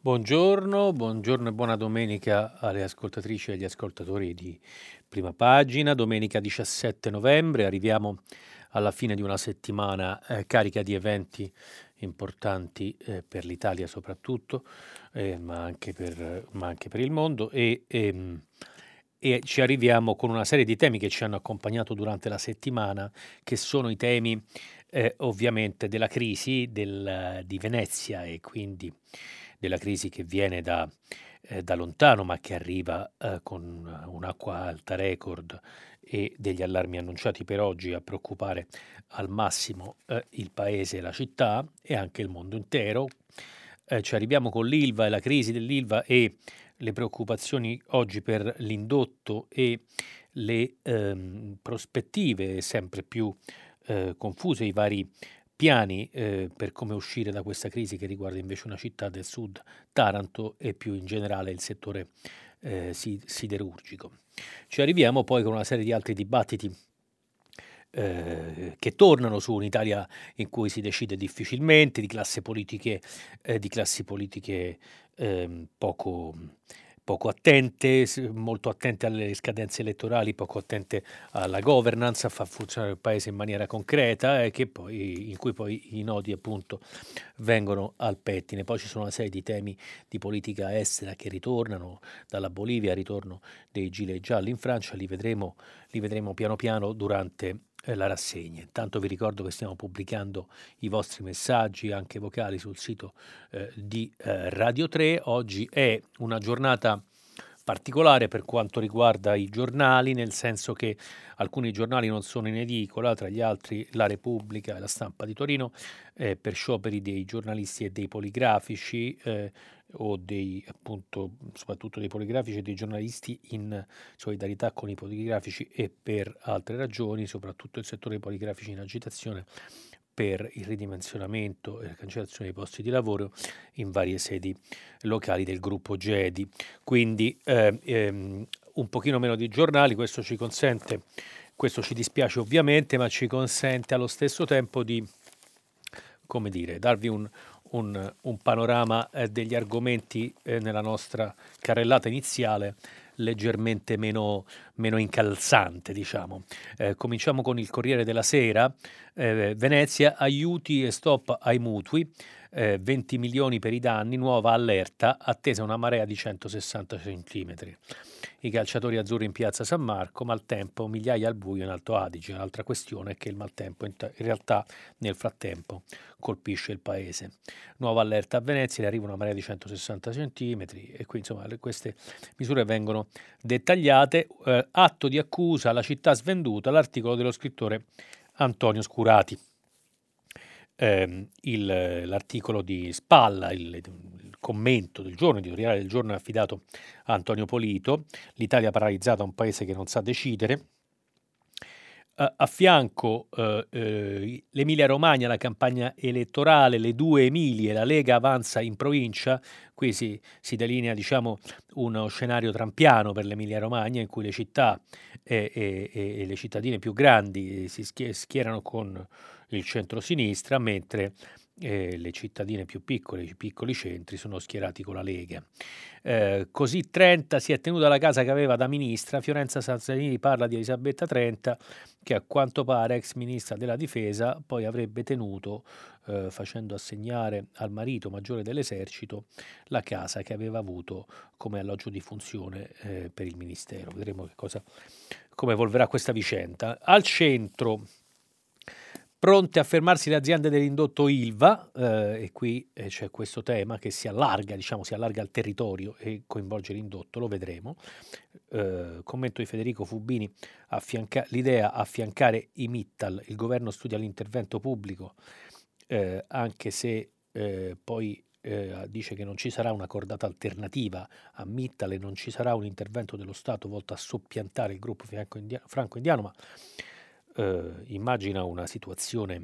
Buongiorno, buongiorno e buona domenica alle ascoltatrici e agli ascoltatori di Prima Pagina. Domenica 17 novembre arriviamo alla fine di una settimana eh, carica di eventi importanti eh, per l'Italia soprattutto, eh, ma, anche per, ma, anche per, il mondo e, e, ehm, e, ci arriviamo con una serie di temi che ci hanno accompagnato durante la settimana, che sono i temi eh, ovviamente della crisi del, di Venezia e quindi della crisi che viene da, eh, da lontano ma che arriva eh, con un'acqua alta record e degli allarmi annunciati per oggi a preoccupare al massimo eh, il paese la città e anche il mondo intero. Eh, ci arriviamo con l'ILVA e la crisi dell'ILVA e le preoccupazioni oggi per l'indotto e le ehm, prospettive sempre più eh, confuse, i vari piani eh, per come uscire da questa crisi che riguarda invece una città del sud, Taranto e più in generale il settore eh, siderurgico. Ci arriviamo poi con una serie di altri dibattiti eh, che tornano su un'Italia in cui si decide difficilmente, di, politiche, eh, di classi politiche eh, poco poco attente, molto attente alle scadenze elettorali, poco attente alla governance, a far funzionare il paese in maniera concreta e poi, in cui poi i nodi appunto vengono al pettine. Poi ci sono una serie di temi di politica estera che ritornano dalla Bolivia, ritorno dei gilet gialli in Francia, li vedremo, li vedremo piano piano durante eh, la rassegna. Intanto vi ricordo che stiamo pubblicando i vostri messaggi anche vocali sul sito eh, di eh, Radio 3. Oggi è una giornata particolare per quanto riguarda i giornali, nel senso che alcuni giornali non sono in edicola, tra gli altri La Repubblica e La Stampa di Torino, eh, per scioperi dei giornalisti e dei poligrafici eh, o dei, appunto, soprattutto dei poligrafici e dei giornalisti in solidarietà con i poligrafici e per altre ragioni, soprattutto il settore dei poligrafici in agitazione per il ridimensionamento e la cancellazione dei posti di lavoro in varie sedi locali del gruppo GEDI. Quindi eh, ehm, un pochino meno di giornali, questo ci consente, questo ci dispiace ovviamente, ma ci consente allo stesso tempo di, come dire, darvi un, un, un panorama eh, degli argomenti eh, nella nostra carrellata iniziale leggermente meno, meno incalzante, diciamo. Eh, cominciamo con il Corriere della Sera. Eh, Venezia, aiuti e stop ai mutui. Eh, 20 milioni per i danni, nuova allerta, attesa una marea di 160 centimetri i calciatori azzurri in piazza San Marco, maltempo, migliaia al buio in Alto Adige. Un'altra questione è che il maltempo in, realtà nel frattempo colpisce il paese. Nuova allerta a Venezia, ne arriva una marea di 160 cm e qui insomma queste misure vengono dettagliate. Eh, atto di accusa, la città svenduta, l'articolo dello scrittore Antonio Scurati. Eh, il, l'articolo di Spalla, il, commento del giorno, editoriale del giorno affidato a Antonio Polito, l'Italia paralizzata, un paese che non sa decidere. A fianco uh, uh, l'Emilia Romagna, la campagna elettorale, le due Emilie, la Lega avanza in provincia, qui si, si delinea diciamo, uno scenario trampiano per l'Emilia Romagna in cui le città e, e, e le cittadine più grandi si schierano con il centro-sinistra, mentre eh, le cittadine più piccole, i piccoli centri sono schierati con la Lega. Eh, così Trenta si è tenuta la casa che aveva da ministra, Fiorenza Sanzanini parla di Elisabetta Trenta che a quanto pare ex ministra della difesa poi avrebbe tenuto eh, facendo assegnare al marito maggiore dell'esercito la casa che aveva avuto come alloggio di funzione eh, per il ministero. Vedremo cosa, come evolverà questa vicenda. Al centro pronte a fermarsi le aziende dell'indotto Ilva, eh, e qui eh, c'è questo tema che si allarga, diciamo, si allarga al territorio e coinvolge l'indotto, lo vedremo. Eh, commento di Federico Fubini, affianca- l'idea affiancare i Mittal, il governo studia l'intervento pubblico, eh, anche se eh, poi eh, dice che non ci sarà una cordata alternativa a Mittale, non ci sarà un intervento dello Stato volto a soppiantare il gruppo franco-indiano, ma eh, immagina una situazione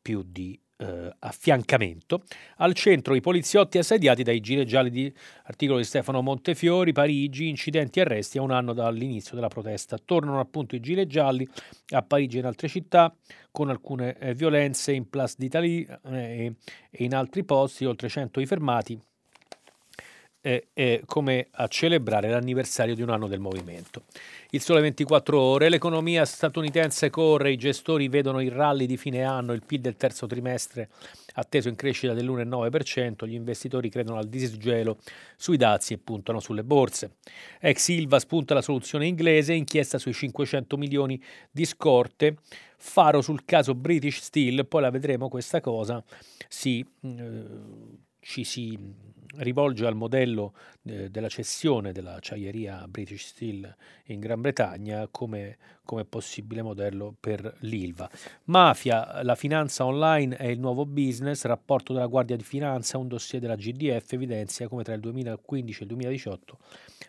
più di eh, affiancamento. Al centro i poliziotti assediati dai gialli di articolo di Stefano Montefiori, Parigi, incidenti e arresti a un anno dall'inizio della protesta. Tornano appunto i gialli a Parigi e in altre città con alcune eh, violenze in Place d'Italie eh, e in altri posti, oltre 100 i fermati eh, eh, come a celebrare l'anniversario di un anno del movimento. Il sole 24 ore, l'economia statunitense corre, i gestori vedono il rally di fine anno, il PIL del terzo trimestre atteso in crescita dell'1,9%, gli investitori credono al disgelo sui dazi e puntano sulle borse. Ex Ilva spunta la soluzione inglese, inchiesta sui 500 milioni di scorte, faro sul caso British Steel, poi la vedremo questa cosa, si, eh, ci si rivolge al modello eh, della cessione della acciaieria British Steel in Gran Bretagna come, come, possibile modello per l'ILVA. Mafia, la finanza online è il nuovo business, rapporto della Guardia di Finanza, un dossier della GDF evidenzia come tra il 2015 e il 2018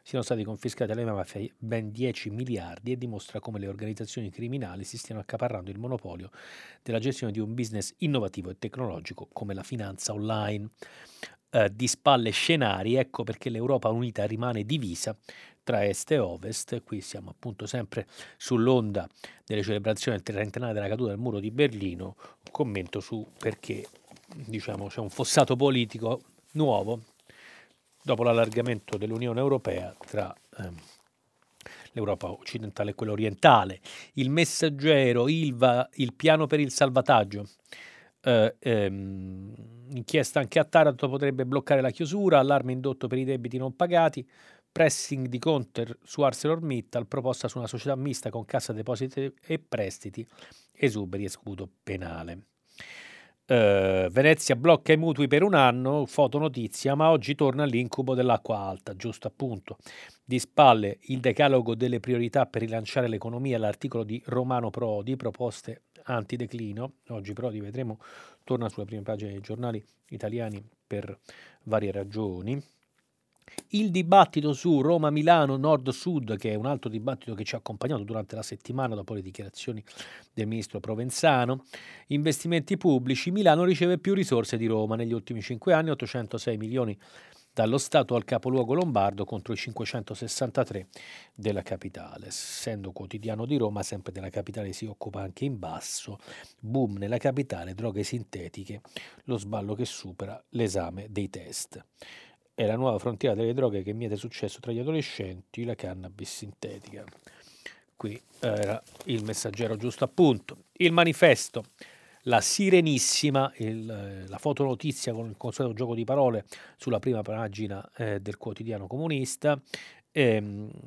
siano stati confiscati alle mafie ben 10 miliardi e dimostra come le organizzazioni criminali si stiano accaparrando il monopolio della gestione di un business innovativo e tecnologico come la finanza online eh, di spalle scenari, ecco perché l'Europa unita rimane divisa tra est e ovest. Qui siamo appunto sempre sull'onda delle celebrazioni del trentennale della caduta del muro di Berlino. Un commento su perché diciamo, c'è un fossato politico nuovo dopo l'allargamento dell'Unione Europea tra ehm, l'Europa occidentale e quella orientale. Il messaggero, Ilva, il piano per il salvataggio eh, ehm, inchiesta anche a Taranto potrebbe bloccare la chiusura, allarme indotto per i debiti non pagati, pressing di Conter su ArcelorMittal, proposta su una società mista con cassa depositi e prestiti, esuberi e scudo penale. Uh, Venezia blocca i mutui per un anno, fotonotizia, ma oggi torna l'incubo dell'acqua alta, giusto appunto. Di spalle il decalogo delle priorità per rilanciare l'economia, l'articolo di Romano Prodi, proposte antideclino. Oggi Prodi, vedremo, torna sulle prime pagine dei giornali italiani per varie ragioni. Il dibattito su Roma-Milano Nord-Sud, che è un altro dibattito che ci ha accompagnato durante la settimana dopo le dichiarazioni del ministro Provenzano. Investimenti pubblici, Milano riceve più risorse di Roma negli ultimi cinque anni, 806 milioni dallo Stato al capoluogo lombardo contro i 563 della capitale. Essendo quotidiano di Roma, sempre della capitale si occupa anche in basso. Boom nella capitale, droghe sintetiche, lo sballo che supera l'esame dei test. È la nuova frontiera delle droghe che miete successo tra gli adolescenti, la cannabis sintetica. Qui era il messaggero giusto appunto. Il manifesto la Sirenissima, il, la fotonotizia con il consueto gioco di parole sulla prima pagina eh, del quotidiano comunista. Eh,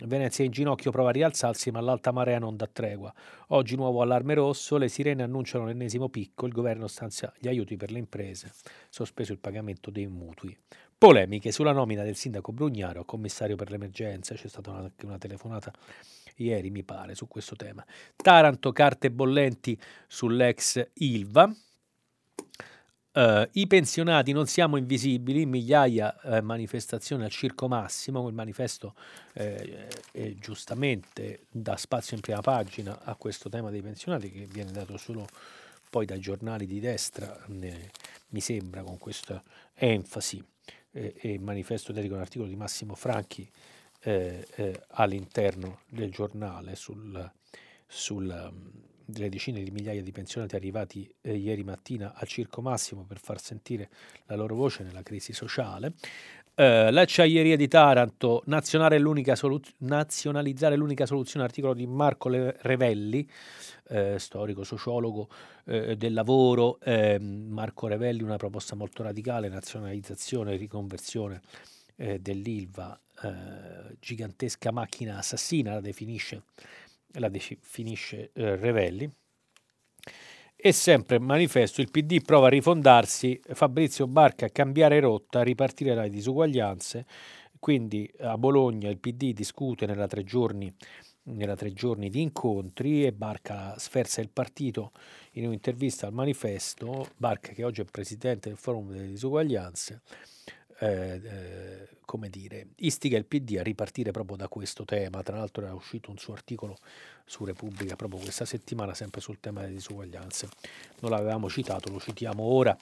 Venezia in ginocchio prova a rialzarsi, ma l'alta marea non dà tregua. Oggi nuovo allarme rosso, le sirene annunciano l'ennesimo picco, il governo stanzia gli aiuti per le imprese, sospeso il pagamento dei mutui. Polemiche sulla nomina del sindaco Brugnaro, commissario per l'emergenza, c'è stata anche una telefonata ieri, mi pare, su questo tema. Taranto, carte bollenti sull'ex Ilva. Uh, I pensionati non siamo invisibili, migliaia uh, manifestazioni al Circo Massimo, il manifesto eh, eh, giustamente dà spazio in prima pagina a questo tema dei pensionati che viene dato solo poi dai giornali di destra, mi sembra con questa enfasi, eh, e il manifesto dedica un articolo di Massimo Franchi eh, eh, all'interno del giornale sul, sulle mm, decine di migliaia di pensionati arrivati eh, ieri mattina al Circo Massimo per far sentire la loro voce nella crisi sociale. Uh, l'acciaieria di Taranto, l'unica soluz- nazionalizzare l'unica soluzione, articolo di Marco Le- Revelli, eh, storico, sociologo eh, del lavoro. Eh, Marco Revelli, una proposta molto radicale, nazionalizzazione e riconversione eh, dell'ILVA eh, gigantesca macchina assassina, la definisce, la definisce eh, Revelli. E sempre manifesto, il PD prova a rifondarsi, Fabrizio Barca a cambiare rotta, a ripartire dalle disuguaglianze, quindi a Bologna il PD discute nella tre giorni era tre giorni di incontri e Barca sferza il partito. In un'intervista al manifesto, Barca che oggi è presidente del forum delle disuguaglianze, eh, eh, come dire, istiga il PD a ripartire proprio da questo tema. Tra l'altro era uscito un suo articolo su Repubblica proprio questa settimana, sempre sul tema delle disuguaglianze. Non l'avevamo citato, lo citiamo ora.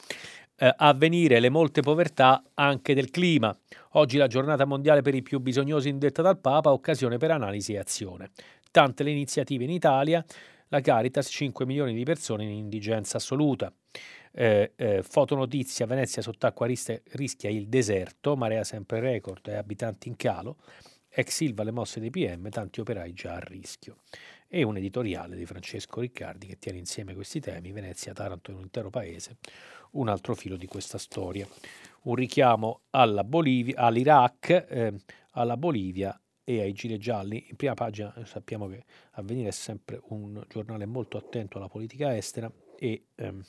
Eh, a venire le molte povertà anche del clima. Oggi la giornata mondiale per i più bisognosi indetta dal Papa, occasione per analisi e azione. Tante le iniziative in Italia, la Caritas 5 milioni di persone in indigenza assoluta. Eh, eh, fotonotizia, Venezia sott'acqua rischia il deserto, marea sempre record e abitanti in calo, ex Silva le mosse dei PM, tanti operai già a rischio. E un editoriale di Francesco Riccardi che tiene insieme questi temi, Venezia, Taranto e un intero paese, un altro filo di questa storia. Un richiamo alla Bolivia, all'Iraq, eh, alla Bolivia e ai Gile Gialli. In prima pagina sappiamo che Avvenire è sempre un giornale molto attento alla politica estera e ehm,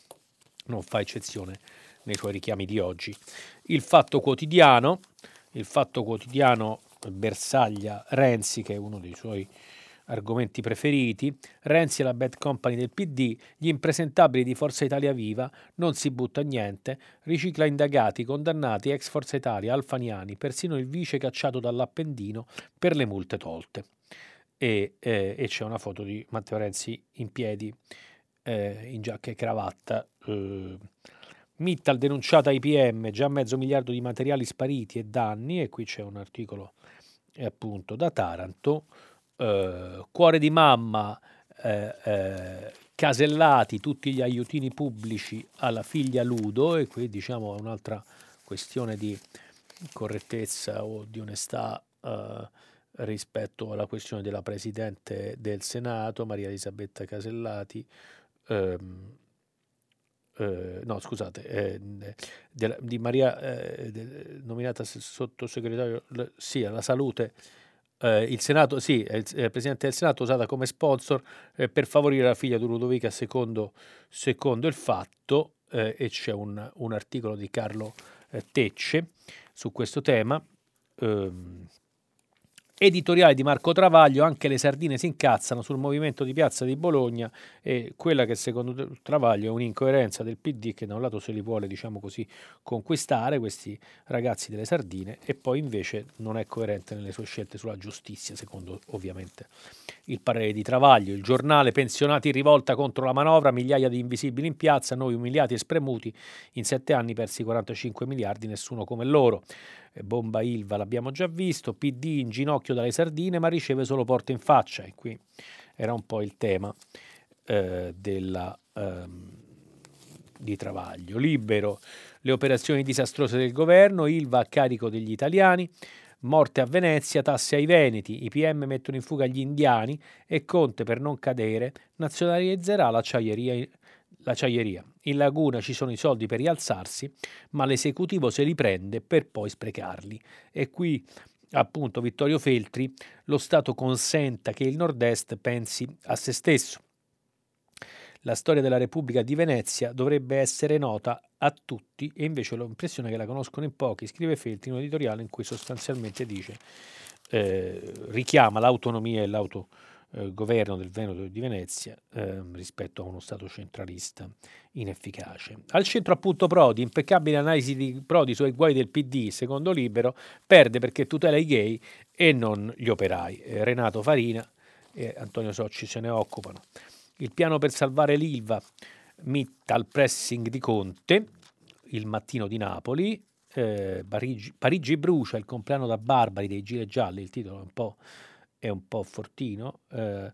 non fa eccezione nei suoi richiami di oggi. Il Fatto Quotidiano, il Fatto Quotidiano bersaglia Renzi, che è uno dei suoi argomenti preferiti, Renzi e la bad company del PD, gli impresentabili di Forza Italia Viva, non si butta niente, ricicla indagati, condannati, ex Forza Italia, Alfaniani, persino il vice cacciato dall'Appendino per le multe tolte. E, eh, e c'è una foto di Matteo Renzi in piedi eh, in giacca e cravatta. Eh, Mittal denunciata ai PM, già mezzo miliardo di materiali spariti e danni, e qui c'è un articolo eh, appunto da Taranto, eh, cuore di mamma, eh, eh, casellati tutti gli aiutini pubblici alla figlia Ludo, e qui diciamo è un'altra questione di correttezza o di onestà eh, rispetto alla questione della Presidente del Senato, Maria Elisabetta Casellati, ehm, eh, no scusate, eh, de, di Maria, eh, de, nominata sottosegretario sì, alla salute, eh, il Senato, sì, il, il, Presidente del Senato usata come sponsor eh, per favorire la figlia di Ludovica secondo, secondo il fatto, eh, e c'è un, un, articolo di Carlo Tecce su questo tema. Ehm, Editoriale di Marco Travaglio, anche le sardine si incazzano sul movimento di piazza di Bologna e quella che secondo Travaglio è un'incoerenza del PD che da un lato se li vuole, diciamo così, conquistare questi ragazzi delle sardine e poi invece non è coerente nelle sue scelte sulla giustizia, secondo ovviamente il parere di Travaglio. Il giornale pensionati in rivolta contro la manovra, migliaia di invisibili in piazza, noi umiliati e spremuti, in sette anni persi 45 miliardi, nessuno come loro. Eh, bomba Ilva l'abbiamo già visto, PD in ginocchio dalle sardine ma riceve solo porte in faccia e qui era un po' il tema eh, della, ehm, di Travaglio. Libero, le operazioni disastrose del governo, Ilva a carico degli italiani, morte a Venezia, tasse ai veneti, i PM mettono in fuga gli indiani e Conte per non cadere nazionalizzerà l'acciaieria l'acciaieria. In laguna ci sono i soldi per rialzarsi, ma l'esecutivo se li prende per poi sprecarli. E qui appunto Vittorio Feltri, lo Stato consenta che il nord-est pensi a se stesso. La storia della Repubblica di Venezia dovrebbe essere nota a tutti e invece ho l'impressione che la conoscono in pochi, scrive Feltri in un editoriale in cui sostanzialmente dice, eh, richiama l'autonomia e l'autonomia eh, governo del Veneto e di Venezia eh, rispetto a uno Stato centralista inefficace. Al centro appunto Prodi, impeccabile analisi di Prodi sui guai del PD, secondo Libero, perde perché tutela i gay e non gli operai. Eh, Renato Farina e Antonio Socci se ne occupano. Il piano per salvare l'Ilva, mitta al pressing di Conte, il mattino di Napoli, eh, Parigi, Parigi brucia, il compleanno da barbari dei Gire Gialli, il titolo è un po' è un po' fortino, eh,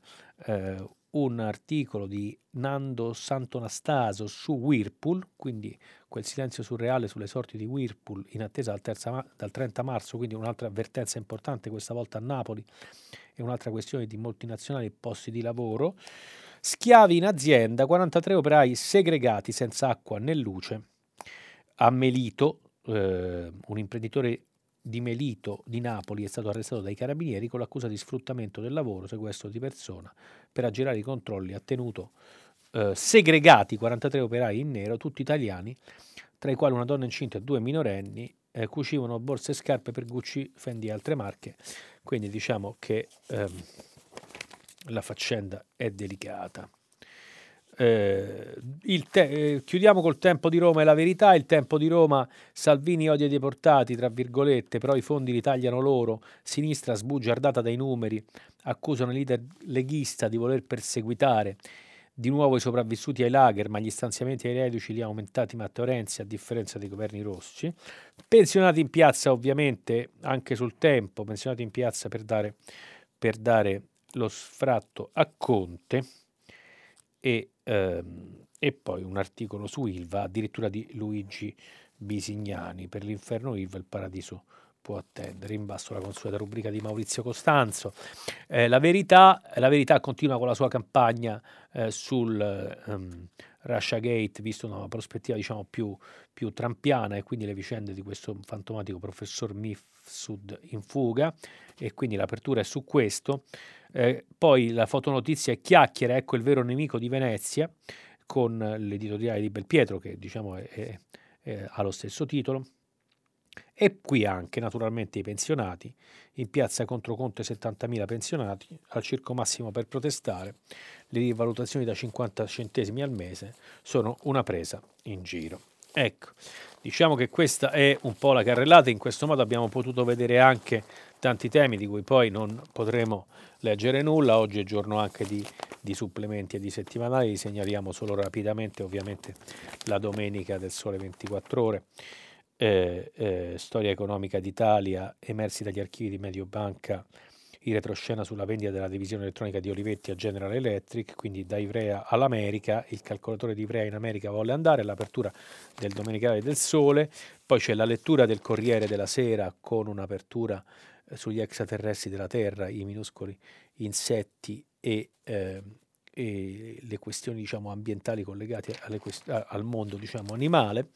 eh, un articolo di Nando Santonastaso su Whirlpool, quindi quel silenzio surreale sulle sorti di Whirlpool in attesa dal, terza, dal 30 marzo, quindi un'altra avvertenza importante questa volta a Napoli e un'altra questione di multinazionali e posti di lavoro. Schiavi in azienda, 43 operai segregati senza acqua né luce. A Melito, eh, un imprenditore di Melito di Napoli è stato arrestato dai carabinieri con l'accusa di sfruttamento del lavoro, sequestro di persona. Per aggirare i controlli ha tenuto eh, segregati 43 operai in nero, tutti italiani, tra i quali una donna incinta e due minorenni, eh, cucivano borse e scarpe per Gucci, Fendi e altre marche. Quindi diciamo che ehm, la faccenda è delicata. Eh, te- eh, chiudiamo col tempo di Roma e la verità. Il tempo di Roma, Salvini odia i deportati, tra virgolette, però i fondi li tagliano loro. Sinistra sbugiardata dai numeri, accusano il leader leghista di voler perseguitare di nuovo i sopravvissuti ai lager, ma gli stanziamenti ai reduci li ha aumentati Matteo Renzi a differenza dei governi rossi. Pensionati in piazza ovviamente anche sul tempo, pensionati in piazza per dare, per dare lo sfratto a Conte e, ehm, e poi un articolo su Ilva, addirittura di Luigi Bisignani, per l'inferno Ilva il paradiso può attendere. In basso la consueta rubrica di Maurizio Costanzo. Eh, la, verità, la, verità, continua con la sua campagna eh, sul um, Russia Gate, visto una prospettiva diciamo più, più trampiana e quindi le vicende di questo fantomatico professor Mifsud in fuga e quindi l'apertura è su questo. Eh, poi la fotonotizia è chiacchiera, ecco il vero nemico di Venezia, con l'editoriale di Belpietro che diciamo è, è, è, ha lo stesso titolo. E qui anche naturalmente i pensionati, in piazza contro Conte 70.000 pensionati, al circo massimo per protestare, le rivalutazioni da 50 centesimi al mese sono una presa in giro. Ecco, diciamo che questa è un po' la carrellata, in questo modo abbiamo potuto vedere anche tanti temi di cui poi non potremo leggere nulla, oggi è giorno anche di, di supplementi e di settimanali, li segnaliamo solo rapidamente ovviamente la domenica del sole 24 ore. Eh, eh, Storia economica d'Italia, emersi dagli archivi di Mediobanca, in retroscena sulla vendita della divisione elettronica di Olivetti a General Electric, quindi da Ivrea all'America, il calcolatore di Ivrea in America volle andare, l'apertura del Domenicale del Sole, poi c'è la lettura del Corriere della Sera con un'apertura sugli extraterrestri della Terra, i minuscoli insetti e, eh, e le questioni diciamo, ambientali collegate quest- al mondo diciamo, animale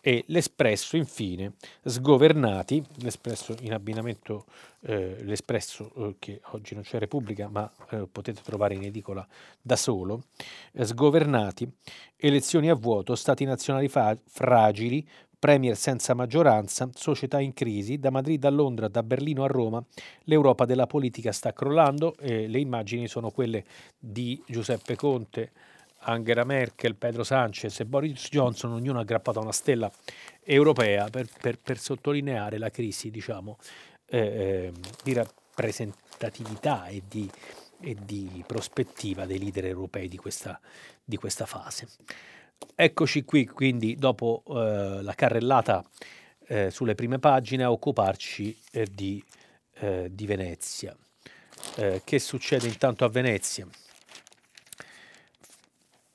e l'Espresso infine sgovernati, l'Espresso in abbinamento, eh, l'Espresso eh, che oggi non c'è Repubblica ma eh, potete trovare in edicola da solo, eh, sgovernati, elezioni a vuoto, stati nazionali fa- fragili, premier senza maggioranza, società in crisi, da Madrid a Londra, da Berlino a Roma, l'Europa della politica sta crollando, le immagini sono quelle di Giuseppe Conte, Angela Merkel, Pedro Sanchez e Boris Johnson, ognuno aggrappato a una stella europea per, per, per sottolineare la crisi diciamo, eh, eh, di rappresentatività e di, e di, prospettiva dei leader europei di questa, di questa fase. Eccoci qui quindi dopo eh, la carrellata eh, sulle prime pagine a occuparci eh, di, eh, di Venezia. che succede intanto a Venezia?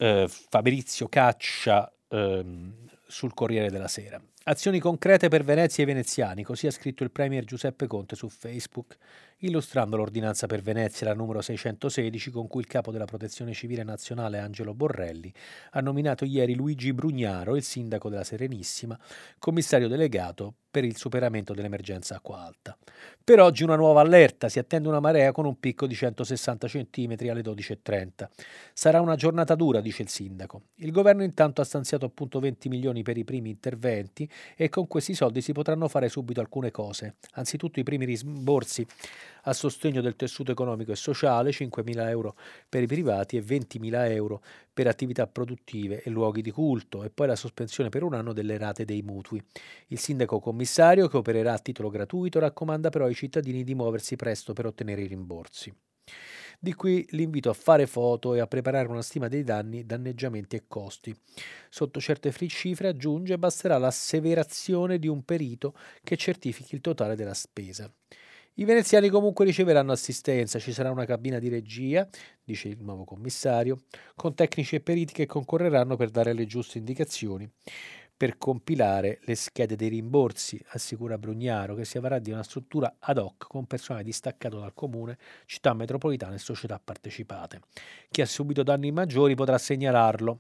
eh, Fabrizio Caccia ehm, sul Corriere della Sera. Azioni concrete per Venezia e i veneziani, così ha scritto il Premier Giuseppe Conte su Facebook illustrando l'ordinanza per Venezia, la numero 616, con cui il capo della Protezione Civile Nazionale Angelo Borrelli ha nominato ieri Luigi Brugnaro, il sindaco della Serenissima, commissario delegato per il superamento dell'emergenza acqua alta. Per oggi una nuova allerta, si attende una marea con un picco di 160 cm alle 12.30. Sarà una giornata dura, dice il sindaco. Il governo intanto ha stanziato appunto 20 milioni per i primi interventi e con questi soldi si potranno fare subito alcune cose. Anzitutto i primi rimborsi a sostegno del tessuto economico e sociale, 5.000 euro per i privati e 20.000 euro per attività produttive e luoghi di culto e poi la sospensione per un anno delle rate dei mutui. Il sindaco commissario, che opererà a titolo gratuito, raccomanda però ai cittadini di muoversi presto per ottenere i rimborsi. Di qui l'invito a fare foto e a preparare una stima dei danni, danneggiamenti e costi. Sotto certe cifre, aggiunge, basterà l'asseverazione di un perito che certifichi il totale della spesa. I veneziani comunque riceveranno assistenza, ci sarà una cabina di regia, dice il nuovo commissario, con tecnici e periti che concorreranno per dare le giuste indicazioni per compilare le schede dei rimborsi, assicura Brugnaro, che si avvarrà di una struttura ad hoc con personale distaccato dal comune, città metropolitane e società partecipate. Chi ha subito danni maggiori potrà segnalarlo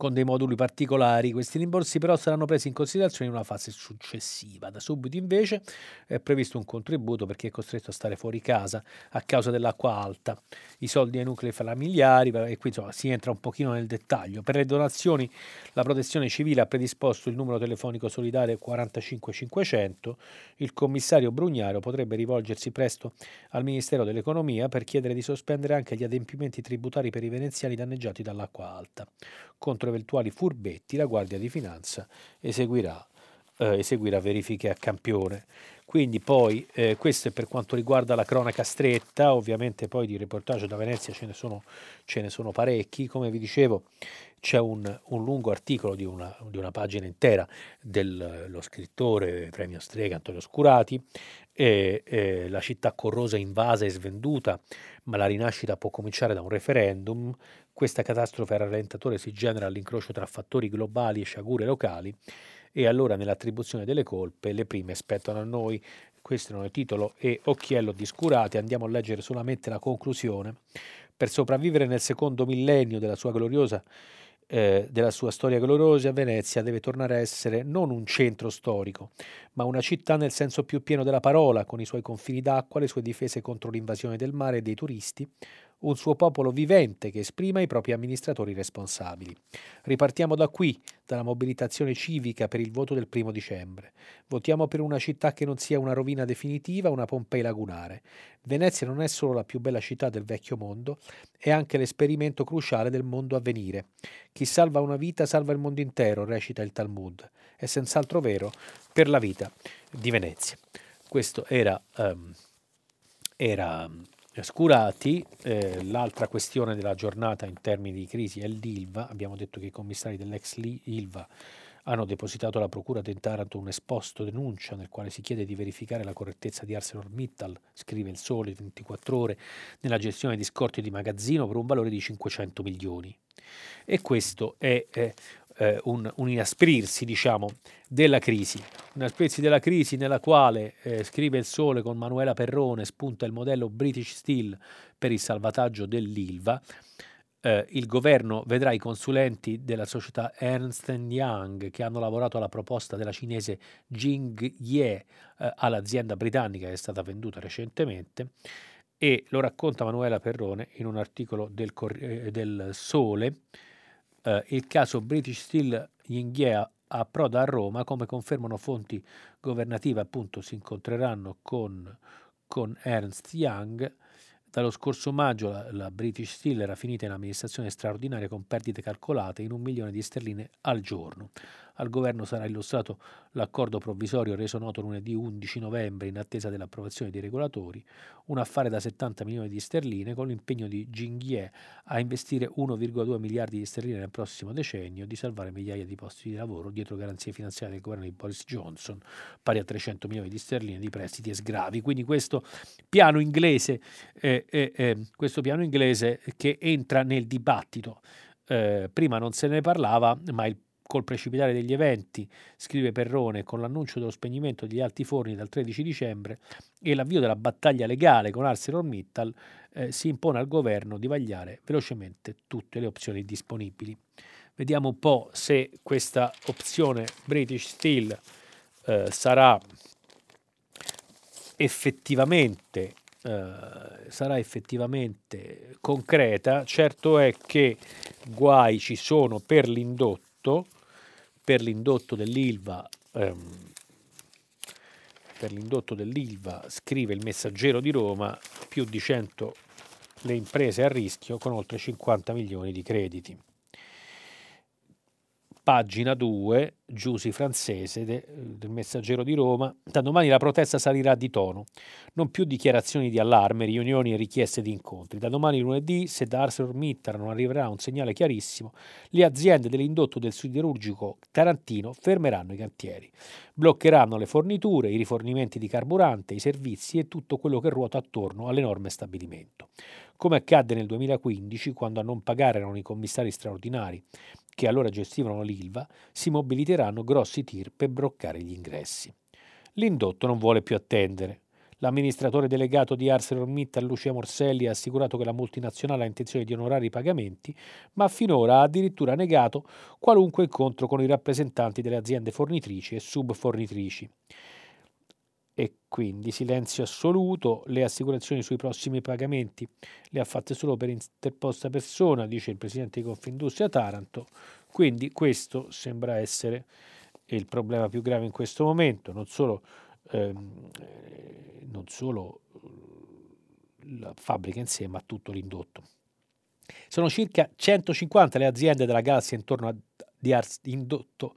con dei moduli particolari. Questi rimborsi però saranno presi in considerazione in una fase successiva. Da subito invece è previsto un contributo per chi è costretto a stare fuori casa a causa dell'acqua alta, i soldi ai nuclei familiari e qui insomma, si entra un pochino nel dettaglio. Per le donazioni la protezione civile ha predisposto il numero telefonico solidale 45500. Il commissario Brugnaro potrebbe rivolgersi presto al Ministero dell'Economia per chiedere di sospendere anche gli adempimenti tributari per i veneziani danneggiati dall'acqua alta. Contro eventuali furbetti la Guardia di Finanza eseguirà, eh, eseguirà verifiche a campione. Quindi poi eh, questo è per quanto riguarda la cronaca stretta, ovviamente poi di reportage da Venezia ce ne sono, ce ne sono parecchi, come vi dicevo c'è un, un lungo articolo di una, di una, pagina intera dello scrittore premio Strega Antonio Scurati, e, e, la città corrosa invasa e svenduta, ma la rinascita può cominciare da un referendum, questa catastrofe rallentatore si genera all'incrocio tra fattori globali e sciagure locali e allora nell'attribuzione delle colpe le prime spettano a noi. Questo è il titolo e occhiello di Scurati. Andiamo a leggere solamente la conclusione. Per sopravvivere nel secondo millennio della sua gloriosa eh, della sua storia gloriosa, Venezia deve tornare a essere non un centro storico, ma una città nel senso più pieno della parola, con i suoi confini d'acqua, le sue difese contro l'invasione del mare e dei turisti, un suo popolo vivente che esprima i propri amministratori responsabili. Ripartiamo da qui, dalla mobilitazione civica per il voto del primo dicembre. Votiamo per una città che non sia una rovina definitiva, una Pompei lagunare. Venezia non è solo la più bella città del vecchio mondo, è anche l'esperimento cruciale del mondo a venire. Chi salva una vita salva il mondo intero, recita il Talmud. È senz'altro vero per la vita di Venezia. Questo era, um, era Scurati, eh, l'altra questione della giornata in termini di crisi è l'ILVA, abbiamo detto che i commissari dell'ex ILVA hanno depositato alla Procura di Taranto un esposto denuncia nel quale si chiede di verificare la correttezza di ArcelorMittal, scrive il Sole 24 ore, nella gestione di scorti di magazzino per un valore di 500 milioni. E questo è, è eh, un, un, inasprirsi, diciamo, della crisi. Un inasprirsi della crisi nella quale, eh, scrive il Sole con Manuela Perrone, spunta il modello British Steel per il salvataggio dell'Ilva. Eh, il governo vedrà i consulenti della società Ernst Young che hanno lavorato alla proposta della cinese Jingye eh, all'azienda britannica che è stata venduta recentemente e lo racconta Manuela Perrone in un articolo del, eh, del Sole eh, il caso British Steel Yinghea approda a Roma, come confermano fonti governative, appunto si incontreranno con, con Ernst Young. Dallo scorso maggio la, la, British Steel era finita in amministrazione straordinaria con perdite calcolate in un milione di sterline al giorno. Al governo sarà illustrato l'accordo provvisorio reso noto lunedì 11 novembre in attesa dell'approvazione dei regolatori, un affare da 70 milioni di sterline con l'impegno di Jingye a investire 1,2 miliardi di sterline nel prossimo decennio e di salvare migliaia di posti di lavoro dietro garanzie finanziarie del governo di Boris Johnson, pari a 300 milioni di sterline di prestiti e sgravi. Quindi questo piano inglese, eh, eh, eh, questo piano inglese che entra nel dibattito. Eh, prima non se ne parlava, ma il Col precipitare degli eventi, scrive Perrone, con l'annuncio dello spegnimento degli alti forni dal 13 dicembre e l'avvio della battaglia legale con ArcelorMittal, eh, si impone al governo di vagliare velocemente tutte le opzioni disponibili. Vediamo un po' se questa opzione British Steel eh, sarà effettivamente eh, sarà effettivamente concreta. Certo è che guai ci sono per l'indotto, per l'indotto dell'Ilva ehm, per l'indotto dell'Ilva scrive il messaggero di Roma più di 100 le imprese a rischio con oltre 50 milioni di crediti pagina 2, Giusi Francese de, del Messaggero di Roma, da domani la protesta salirà di tono, non più dichiarazioni di allarme, riunioni e richieste di incontri. Da domani lunedì, se da ArcelorMittal non arriverà un segnale chiarissimo, le aziende dell'indotto del siderurgico tarantino fermeranno i cantieri, bloccheranno le forniture, i rifornimenti di carburante, i servizi e tutto quello che ruota attorno all'enorme stabilimento. Come accadde nel 2015, quando a non pagare erano i commissari straordinari che allora gestivano l'Ilva, si mobiliteranno grossi tir per bloccare gli ingressi. L'indotto non vuole più attendere. L'amministratore delegato di ArcelorMittal, Lucia Morselli, ha assicurato che la multinazionale ha intenzione di onorare i pagamenti, ma finora ha addirittura negato qualunque incontro con i rappresentanti delle aziende fornitrici e subfornitrici e quindi silenzio assoluto, le assicurazioni sui prossimi pagamenti le ha fatte solo per interposta persona, dice il presidente di Confindustria Taranto, quindi questo sembra essere il problema più grave in questo momento, non solo, ehm, non solo eh, la fabbrica in sé, ma tutto l'indotto. Sono circa 150 le aziende della galassia intorno a di indotto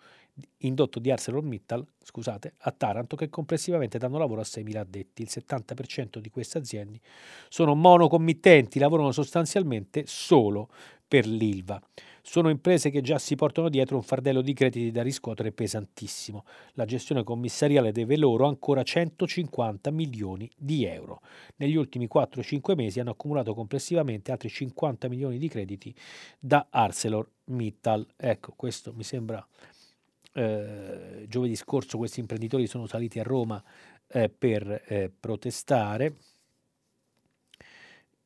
indotto di ArcelorMittal scusate, a Taranto che complessivamente danno lavoro a 6.000 addetti. Il 70% di queste aziende sono monocommittenti, lavorano sostanzialmente solo per l'ILVA. Sono imprese che già si portano dietro un fardello di crediti da riscuotere pesantissimo. La gestione commissariale deve loro ancora 150 milioni di euro. Negli ultimi 4-5 mesi hanno accumulato complessivamente altri 50 milioni di crediti da ArcelorMittal. Ecco, questo mi sembra eh, giovedì scorso questi imprenditori sono saliti a Roma eh, per eh, protestare.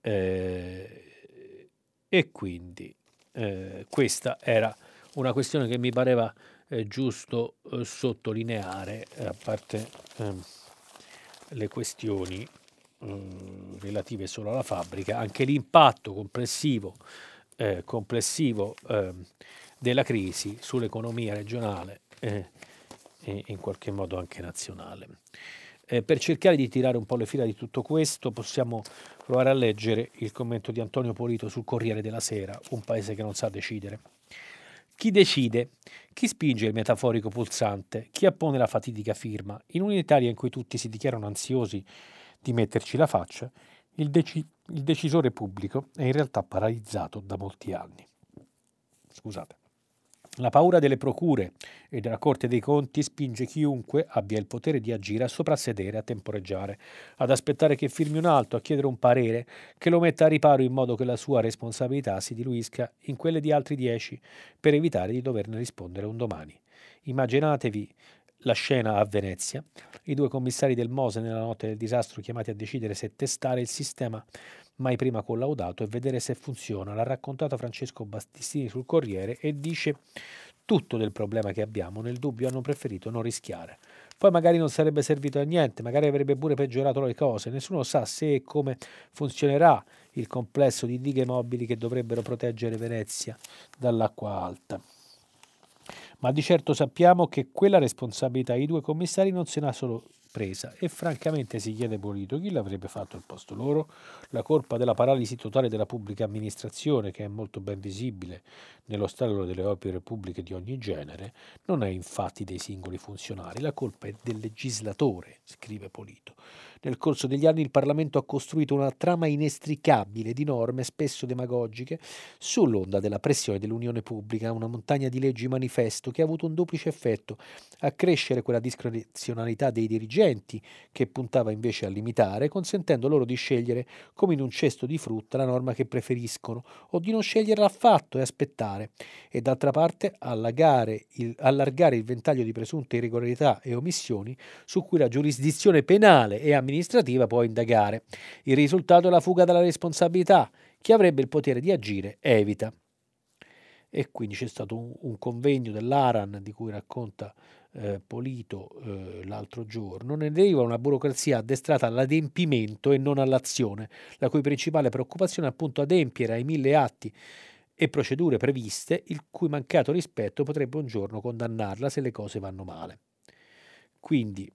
Eh, e quindi eh, questa era una questione che mi pareva giusto sottolineare, a parte ehm, le questioni relative solo alla fabbrica, anche l'impatto complessivo, complessivo ehm, della crisi sull'economia regionale e, e in qualche modo anche nazionale. Eh, per cercare di tirare un po' le fila di tutto questo possiamo provare a leggere il commento di Antonio Polito sul Corriere della Sera, un paese che non sa decidere. Chi decide? Chi spinge il metaforico pulsante? Chi appone la fatidica firma? In un'Italia in cui tutti si dichiarano ansiosi di metterci la faccia, il, deci- il decisore pubblico è in realtà paralizzato da molti anni. Scusate. La paura delle procure e della Corte dei Conti spinge chiunque abbia il potere di agire a soprassedere, a temporeggiare, ad aspettare che firmi un altro, a chiedere un parere che lo metta a riparo in modo che la sua responsabilità si diluisca in quelle di altri dieci, per evitare di doverne rispondere un domani. Immaginatevi la scena a Venezia, i due commissari del Mose nella notte del disastro chiamati a decidere se testare il sistema mai prima collaudato e vedere se funziona. L'ha raccontato Francesco Battistini sul Corriere e dice tutto del problema che abbiamo, nel dubbio hanno preferito non rischiare. Poi magari non sarebbe servito a niente, magari avrebbe pure peggiorato le cose, nessuno sa se e come funzionerà il complesso di dighe mobili che dovrebbero proteggere Venezia dall'acqua alta. Ma di certo sappiamo che quella responsabilità i due commissari non se solo presa e francamente si chiede Polito chi l'avrebbe fatto al posto loro? La colpa della paralisi totale della pubblica amministrazione, che è molto ben visibile nello stallo delle opere pubbliche di ogni genere, non è infatti dei singoli funzionari, la colpa è del legislatore, scrive Polito. Nel corso degli anni il Parlamento ha costruito una trama inestricabile di norme, spesso demagogiche, sull'onda della pressione dell'Unione Pubblica, una montagna di leggi manifesto che ha avuto un duplice effetto, accrescere quella discrezionalità dei dirigenti che puntava invece a limitare, consentendo loro di scegliere come in un cesto di frutta la norma che preferiscono, o di non sceglierla affatto e aspettare, e d'altra parte il, allargare il ventaglio di presunte irregolarità e omissioni su cui la giurisdizione penale e amministrativa amministrativa può indagare. Il risultato è la fuga dalla responsabilità. Chi avrebbe il potere di agire evita. E quindi c'è stato un, un convegno dell'Aran di cui racconta eh, Polito eh, l'altro giorno. Ne deriva una burocrazia addestrata all'adempimento e non all'azione, la cui principale preoccupazione è appunto adempiere ai mille atti e procedure previste, il cui mancato rispetto potrebbe un giorno condannarla se le cose vanno male. Quindi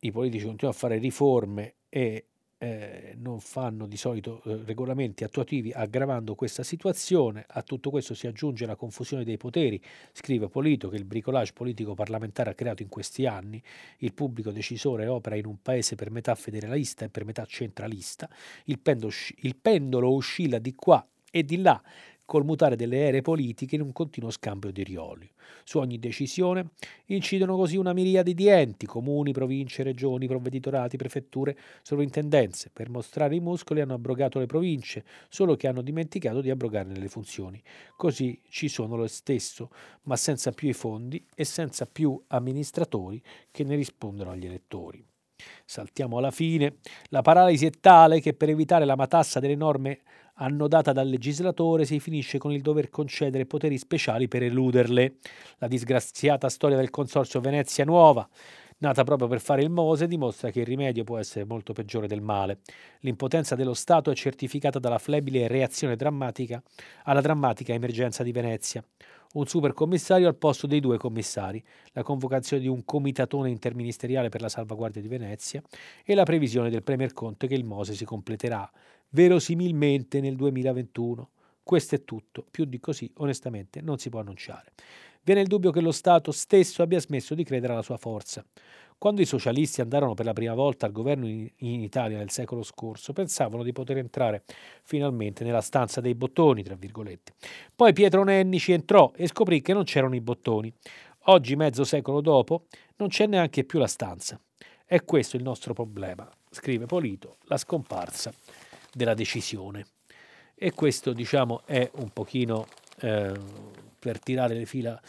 i politici continuano a fare riforme e eh, non fanno di solito eh, regolamenti attuativi aggravando questa situazione. A tutto questo si aggiunge la confusione dei poteri, scrive Polito che il bricolage politico parlamentare ha creato in questi anni. Il pubblico decisore opera in un paese per metà federalista e per metà centralista. Il pendolo, il pendolo oscilla di qua e di là col mutare delle ere politiche in un continuo scambio di rioli. Su ogni decisione incidono così una miriade di enti, comuni, province, regioni, provveditorati, prefetture, sovrintendenze. Per mostrare i muscoli hanno abrogato le province, solo che hanno dimenticato di abrogarne le funzioni. Così ci sono lo stesso, ma senza più i fondi e senza più amministratori che ne rispondono agli elettori. Saltiamo alla fine. La paralisi è tale che per evitare la matassa delle norme annodata dal legislatore si finisce con il dover concedere poteri speciali per eluderle. La disgraziata storia del consorzio Venezia Nuova, nata proprio per fare il Mose, dimostra che il rimedio può essere molto peggiore del male. L'impotenza dello Stato è certificata dalla flebile reazione drammatica alla drammatica emergenza di Venezia un supercommissario al posto dei due commissari, la convocazione di un comitatone interministeriale per la salvaguardia di Venezia e la previsione del Premier Conte che il Mose si completerà verosimilmente nel 2021. Questo è tutto, più di così onestamente non si può annunciare. Viene il dubbio che lo Stato stesso abbia smesso di credere alla sua forza. Quando i socialisti andarono per la prima volta al governo in, Italia nel secolo scorso, pensavano di poter entrare finalmente nella stanza dei bottoni, tra virgolette. Poi Pietro Nenni ci entrò e scoprì che non c'erano i bottoni. Oggi, mezzo secolo dopo, non c'è neanche più la stanza. È questo il nostro problema, scrive Polito, la scomparsa della decisione. E questo, diciamo, è un pochino eh, per tirare le fila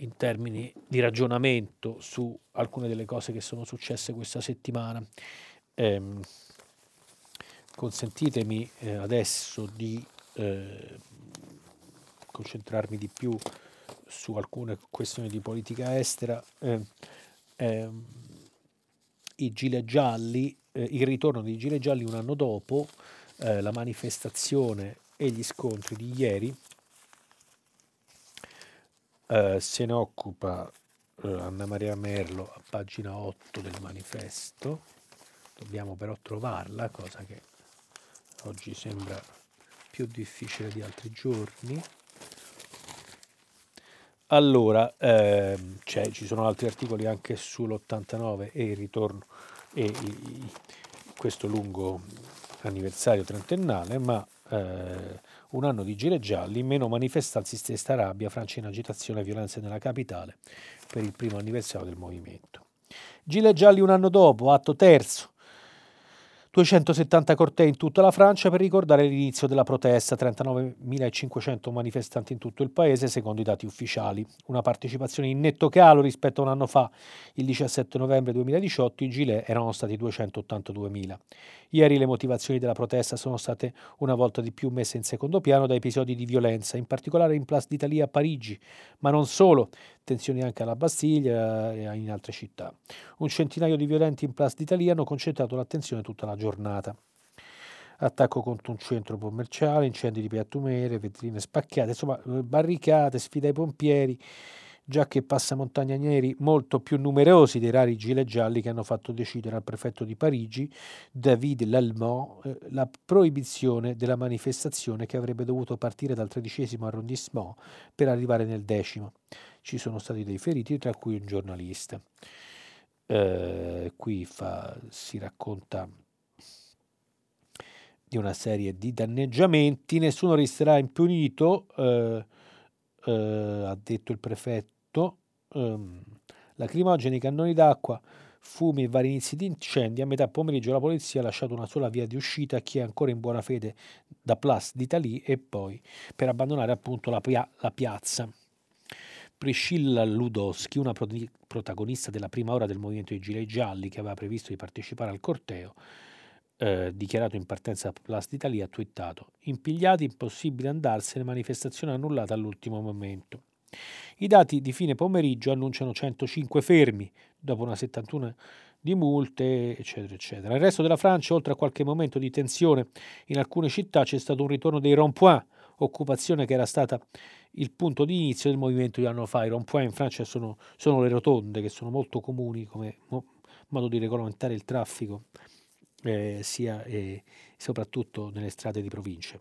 in termini di ragionamento su alcune delle cose che sono successe questa settimana. Eh, consentitemi eh, adesso di eh, concentrarmi di più su alcune questioni di politica estera. Ehm, I gilet gialli, eh, il ritorno dei gilet gialli un anno dopo eh, la manifestazione e gli scontri di ieri eh, se ne occupa eh, Anna Maria Merlo a pagina 8 del manifesto, dobbiamo però trovarla, cosa che oggi sembra più difficile di altri giorni. Allora, ehm, ci sono altri articoli anche sull'89 e il ritorno e i, questo lungo anniversario trentennale, ma eh, un anno di gire gialli, meno manifestanti stessa rabbia, Francia in agitazione e violenze nella capitale per il primo anniversario del movimento. Gile gialli un anno dopo, atto terzo, 270 cortei in tutta la Francia per ricordare l'inizio della protesta, 39.500 manifestanti in tutto il paese secondo i dati ufficiali, una partecipazione in netto calo rispetto a un anno fa, il 17 novembre 2018 i gilet erano stati 282.000. Ieri le motivazioni della protesta sono state una volta di più messe in secondo piano da episodi di violenza, in particolare in Place d'Italia a Parigi, ma non solo, tensioni anche alla Bastiglia e in altre città. Un centinaio di violenti in Place d'Italia hanno concentrato l'attenzione tutta la giornata. Attacco contro un centro commerciale, incendi di piattumere, vetrine spaccate, insomma barricate, sfida ai pompieri, già che passamontagnanieri molto più numerosi dei rari gilet gialli che hanno fatto decidere al prefetto di Parigi, David Lallemand, eh, la proibizione della manifestazione che avrebbe dovuto partire dal tredicesimo arrondissement per arrivare nel decimo. Ci sono stati dei feriti, tra cui un giornalista. Eh, qui fa, si racconta di una serie di danneggiamenti, nessuno resterà impunito, eh, eh, ha detto il prefetto tutto, ehm, lacrimogeni, cannoni d'acqua, fumi e vari inizi di incendi. A metà pomeriggio la polizia ha lasciato una sola via di uscita a chi è ancora in buona fede da Place d'Italie e poi per abbandonare appunto la, pia- la piazza. Priscilla Ludowski, una pro- protagonista della prima ora del movimento dei Gilet Gialli che aveva previsto di partecipare al corteo, eh, dichiarato in partenza a Place d'Italia, ha twittato: Impigliati, impossibile andarsene, manifestazione annullata all'ultimo momento. I dati di fine pomeriggio annunciano 105 fermi, dopo una 71 di multe, eccetera, eccetera. Nel resto della Francia, oltre a qualche momento di tensione in alcune città, c'è stato un ritorno dei rond-point, occupazione che era stata il punto di inizio del movimento di anno fa. I rond-point in Francia sono, sono le rotonde, che sono molto comuni come modo di regolamentare il traffico, eh, sia e soprattutto nelle strade di provincia.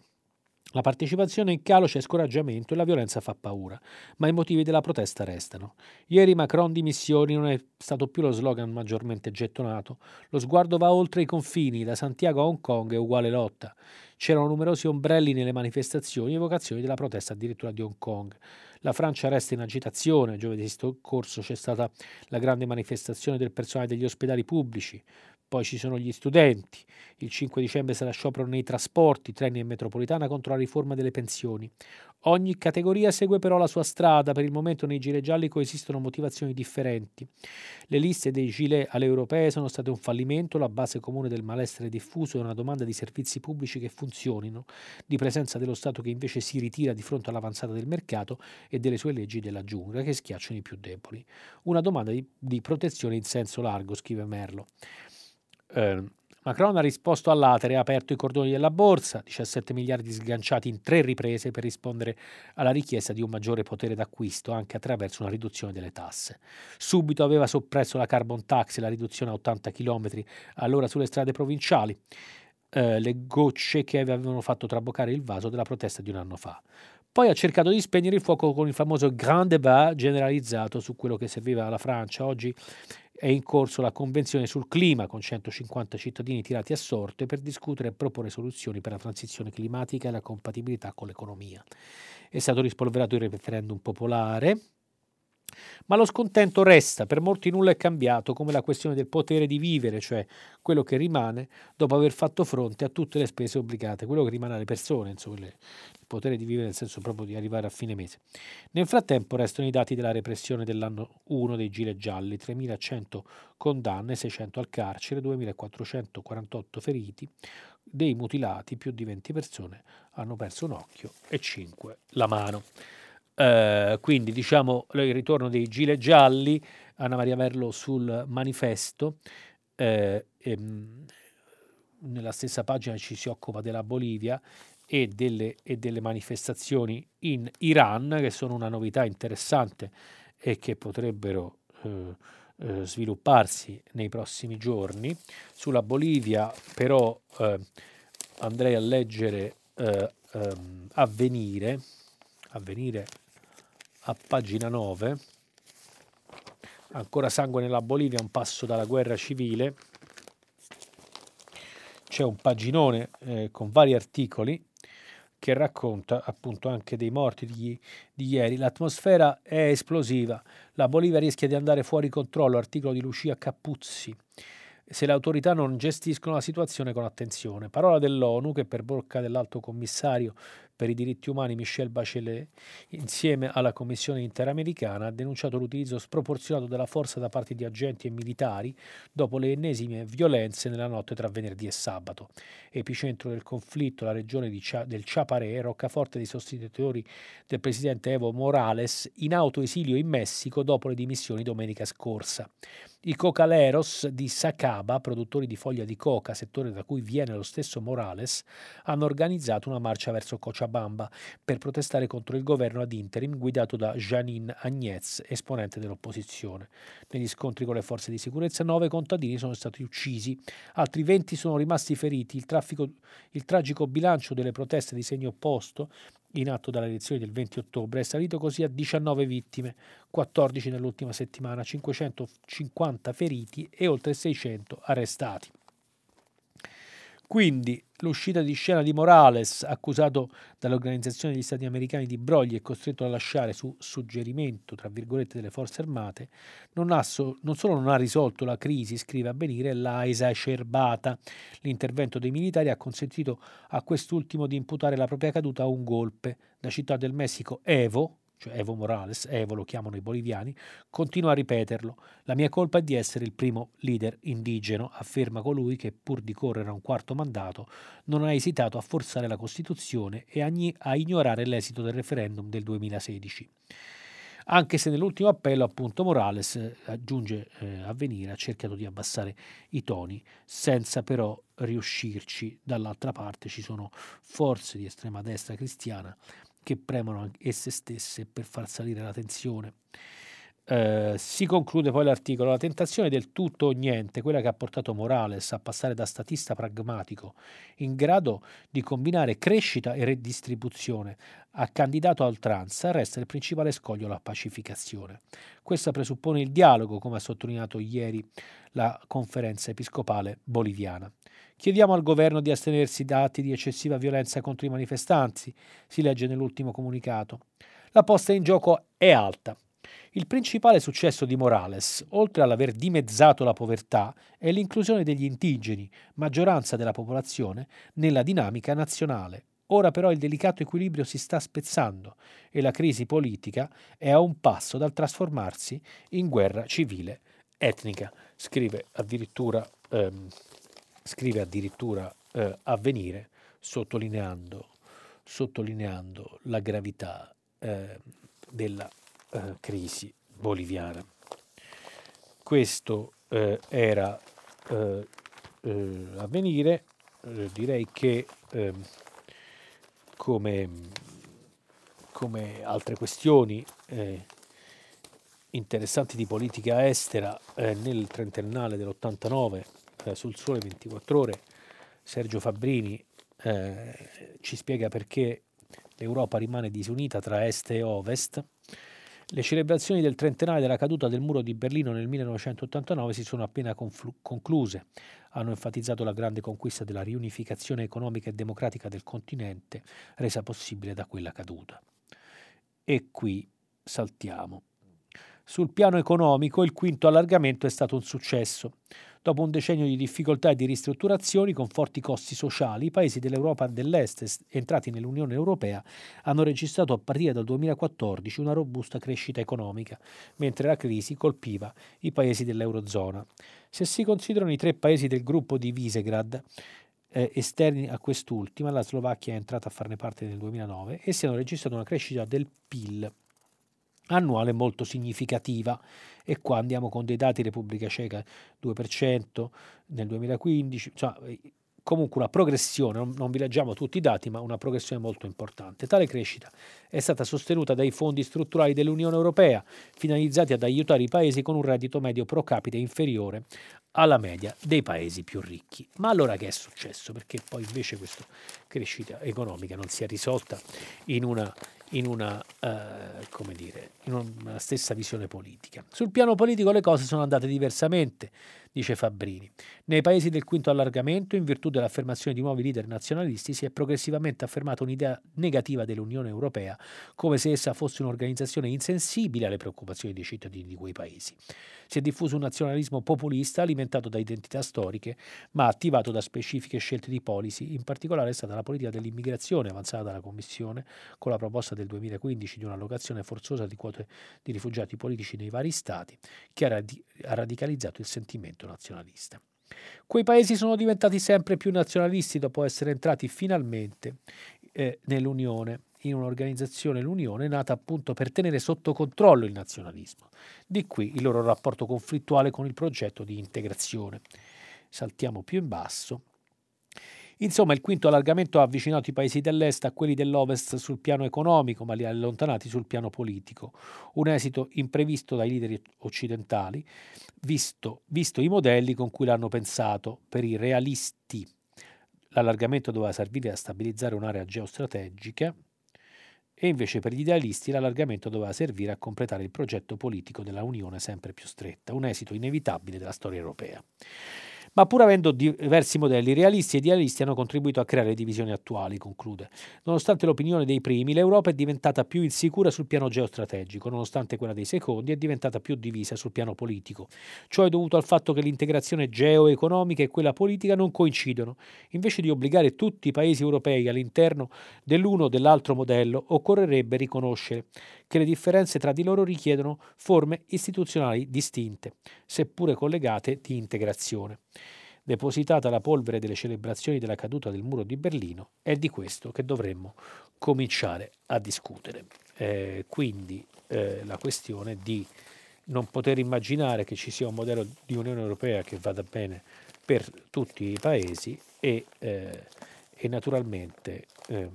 La partecipazione in calo c'è scoraggiamento e la violenza fa paura, ma i motivi della protesta restano. Ieri Macron dimissioni non è stato più lo slogan maggiormente gettonato. Lo sguardo va oltre i confini, da Santiago a Hong Kong è uguale lotta. C'erano numerosi ombrelli nelle manifestazioni e evocazioni della protesta addirittura di Hong Kong. La Francia resta in agitazione, giovedì scorso c'è stata la grande manifestazione del personale degli ospedali pubblici, poi ci sono gli studenti, il 5 dicembre sarà sciopero nei trasporti, treni e metropolitana contro la riforma delle pensioni. Ogni categoria segue però la sua strada, per il momento nei gilet gialli coesistono motivazioni differenti. Le liste dei gilet alle europee sono state un fallimento, la base comune del malessere diffuso è una domanda di servizi pubblici che funzionino, di presenza dello Stato che invece si ritira di fronte all'avanzata del mercato e delle sue leggi della giungla che schiacciano i più deboli. Una domanda di, di protezione in senso largo, scrive Merlo. Eh, Macron ha risposto all'atere ha aperto i cordoni della borsa, 17 miliardi sganciati in tre riprese per rispondere alla richiesta di un maggiore potere d'acquisto anche attraverso una riduzione delle tasse. Subito aveva soppresso la carbon tax e la riduzione a 80 km all'ora sulle strade provinciali, eh, le gocce che avevano fatto traboccare il vaso della protesta di un anno fa. Poi ha cercato di spegnere il fuoco con il famoso grand débat generalizzato su quello che serviva alla Francia. Oggi è in corso la convenzione sul clima con 150 cittadini tirati a sorte per discutere e proporre soluzioni per la transizione climatica e la compatibilità con l'economia. È stato rispolverato il referendum popolare ma lo scontento resta, per molti nulla è cambiato, come la questione del potere di vivere, cioè quello che rimane dopo aver fatto fronte a tutte le spese obbligate, quello che rimane alle persone, insomma, il potere di vivere nel senso proprio di arrivare a fine mese. Nel frattempo restano i dati della repressione dell'anno 1 dei Gilet Gialli, 3.100 condanne, 600 al carcere, 2.448 feriti, dei mutilati, più di 20 persone hanno perso un occhio e 5 la mano. Eh, quindi diciamo il ritorno dei gilet gialli, Anna Maria Merlo sul manifesto, eh, ehm, nella stessa pagina ci si occupa della Bolivia e delle, e delle, manifestazioni in Iran, che sono una novità interessante e che potrebbero eh, eh svilupparsi nei prossimi giorni. Sulla Bolivia però eh, andrei a leggere eh, ehm, avvenire, avvenire a pagina 9, ancora sangue nella Bolivia, un passo dalla guerra civile, c'è un paginone eh, con vari articoli che racconta appunto anche dei morti di, di, ieri. L'atmosfera è esplosiva, la Bolivia rischia di andare fuori controllo, articolo di Lucia Capuzzi. Se le autorità non gestiscono la situazione con attenzione. Parola dell'ONU che per bocca dell'alto commissario per i diritti umani Michel Bachelet, insieme alla Commissione interamericana, ha denunciato l'utilizzo sproporzionato della forza da parte di agenti e militari dopo le ennesime violenze nella notte tra venerdì e sabato. Epicentro del conflitto la regione Cia- del Chaparé, roccaforte dei sostenitori del presidente Evo Morales, in autoesilio in Messico dopo le dimissioni domenica scorsa. I cocaleros di Sacaba, produttori di foglia di coca, settore da cui viene lo stesso Morales, hanno organizzato una marcia verso Cochabamba per protestare contro il governo ad interim guidato da Janine Agnez, esponente dell'opposizione. Negli scontri con le forze di sicurezza nove contadini sono stati uccisi, altri 20 sono rimasti feriti. Il, traffico, il tragico bilancio delle proteste di segno opposto in atto dalle elezioni del 20 ottobre è salito così a 19 vittime, 14 nell'ultima settimana, 550 feriti e oltre 600 arrestati. Quindi l'uscita di scena di Morales, accusato dall'Organizzazione degli Stati Americani di brogli e costretto a lasciare su suggerimento, tra virgolette, delle forze armate, non, so, non solo non ha risolto la crisi, scrive a venire, l'ha esacerbata. L'intervento dei militari ha consentito a quest'ultimo di imputare la propria caduta a un golpe. Da Città del Messico Evo, cioè Evo Morales, Evo lo chiamano i boliviani, continua a ripeterlo. La mia colpa è di essere il primo leader indigeno, afferma colui che, pur di correre a un quarto mandato, non ha esitato a forzare la Costituzione e a, ignorare l'esito del referendum del 2016. Anche se nell'ultimo appello, appunto, Morales, eh, aggiunge eh, a venire, ha cercato di abbassare i toni, senza però riuscirci. Dall'altra parte ci sono forze di estrema destra cristiana che premono esse stesse per far salire la tensione. Eh, si conclude poi l'articolo, la tentazione del tutto o niente, quella che ha portato Morales a passare da statista pragmatico in grado di combinare crescita e redistribuzione a candidato a oltranza, resta il principale scoglio la pacificazione. Questa presuppone il dialogo, come ha sottolineato ieri la conferenza episcopale boliviana. Chiediamo al governo di astenersi da atti di eccessiva violenza contro i manifestanti, si legge nell'ultimo comunicato. La posta in gioco è alta. Il principale successo di Morales, oltre all'aver dimezzato la povertà, è l'inclusione degli indigeni, maggioranza della popolazione, nella dinamica nazionale. Ora però il delicato equilibrio si sta spezzando e la crisi politica è a un passo dal trasformarsi in guerra civile etnica. Scrive addirittura, ehm, scrive addirittura eh, avvenire sottolineando, sottolineando la gravità eh, della eh, crisi boliviana. Questo eh, era eh, eh avvenire, eh, direi che ehm, come, come, altre questioni eh, interessanti di politica estera nel trentennale dell'89 sul Sole 24 ore, Sergio Fabbrini ci spiega perché l'Europa rimane disunita tra est e ovest le celebrazioni del trentennale della caduta del muro di Berlino nel 1989 si sono appena conflu- concluse. Hanno enfatizzato la grande conquista della riunificazione economica e democratica del continente, resa possibile da quella caduta. E qui saltiamo. Sul piano economico il quinto allargamento è stato un successo. Dopo un decennio di difficoltà e di ristrutturazioni con forti costi sociali, i paesi dell'Europa dell'Est entrati nell'Unione Europea hanno registrato a partire dal 2014 una robusta crescita economica, mentre la crisi colpiva i paesi dell'Eurozona. Se si considerano i tre paesi del gruppo di Visegrad, eh, esterni a quest'ultima, la Slovacchia è entrata a farne parte nel 2009, essi hanno registrato una crescita del PIL annuale molto significativa. E qua andiamo con dei dati Repubblica Ceca 2% nel 2015, insomma, comunque una progressione, non, non vi leggiamo tutti i dati, ma una progressione molto importante. Tale crescita è stata sostenuta dai fondi strutturali dell'Unione Europea, finalizzati ad aiutare i paesi con un reddito medio pro capite inferiore alla media dei paesi più ricchi. Ma allora che è successo? Perché poi invece questa crescita economica non si è risolta in una in una, eh, come dire, in una stessa visione politica. Sul piano politico le cose sono andate diversamente, dice Fabbrini. Nei paesi del quinto allargamento, in virtù dell'affermazione di nuovi leader nazionalisti, si è progressivamente affermata un'idea negativa dell'Unione Europea, come se essa fosse un'organizzazione insensibile alle preoccupazioni dei cittadini di quei paesi. Si è diffuso un nazionalismo populista alimentato da identità storiche, ma attivato da specifiche scelte di policy, in particolare è stata la politica dell'immigrazione avanzata dalla Commissione con la proposta del 2015 di un'allocazione forzosa di quote di rifugiati politici nei vari stati, che ha radicalizzato il sentimento nazionalista. Quei paesi sono diventati sempre più nazionalisti dopo essere entrati finalmente eh, nell'Unione in un'organizzazione, l'Unione, nata appunto per tenere sotto controllo il nazionalismo. Di qui il loro rapporto conflittuale con il progetto di integrazione. Saltiamo più in basso. Insomma, il quinto allargamento ha avvicinato i paesi dell'est a quelli dell'ovest sul piano economico, ma li ha allontanati sul piano politico. Un esito imprevisto dai leader occidentali, visto, visto i modelli con cui l'hanno pensato. Per i realisti l'allargamento doveva servire a stabilizzare un'area geostrategica, e invece per gli idealisti l'allargamento doveva servire a completare il progetto politico della Unione sempre più stretta, un esito inevitabile della storia europea. Ma pur avendo diversi modelli, realisti e idealisti hanno contribuito a creare divisioni attuali, conclude. Nonostante l'opinione dei primi, l'Europa è diventata più insicura sul piano geostrategico, nonostante quella dei secondi è diventata più divisa sul piano politico. Ciò è dovuto al fatto che l'integrazione geoeconomica e quella politica non coincidono. Invece di obbligare tutti i paesi europei all'interno dell'uno o dell'altro modello, occorrerebbe riconoscere che le differenze tra di loro richiedono forme istituzionali distinte, seppure collegate di integrazione. Depositata la polvere delle celebrazioni della caduta del muro di Berlino, è di questo che dovremmo cominciare a discutere. Eh, quindi eh, la questione di non poter immaginare che ci sia un modello di Unione Europea che vada bene per tutti i paesi e, eh, e naturalmente eh,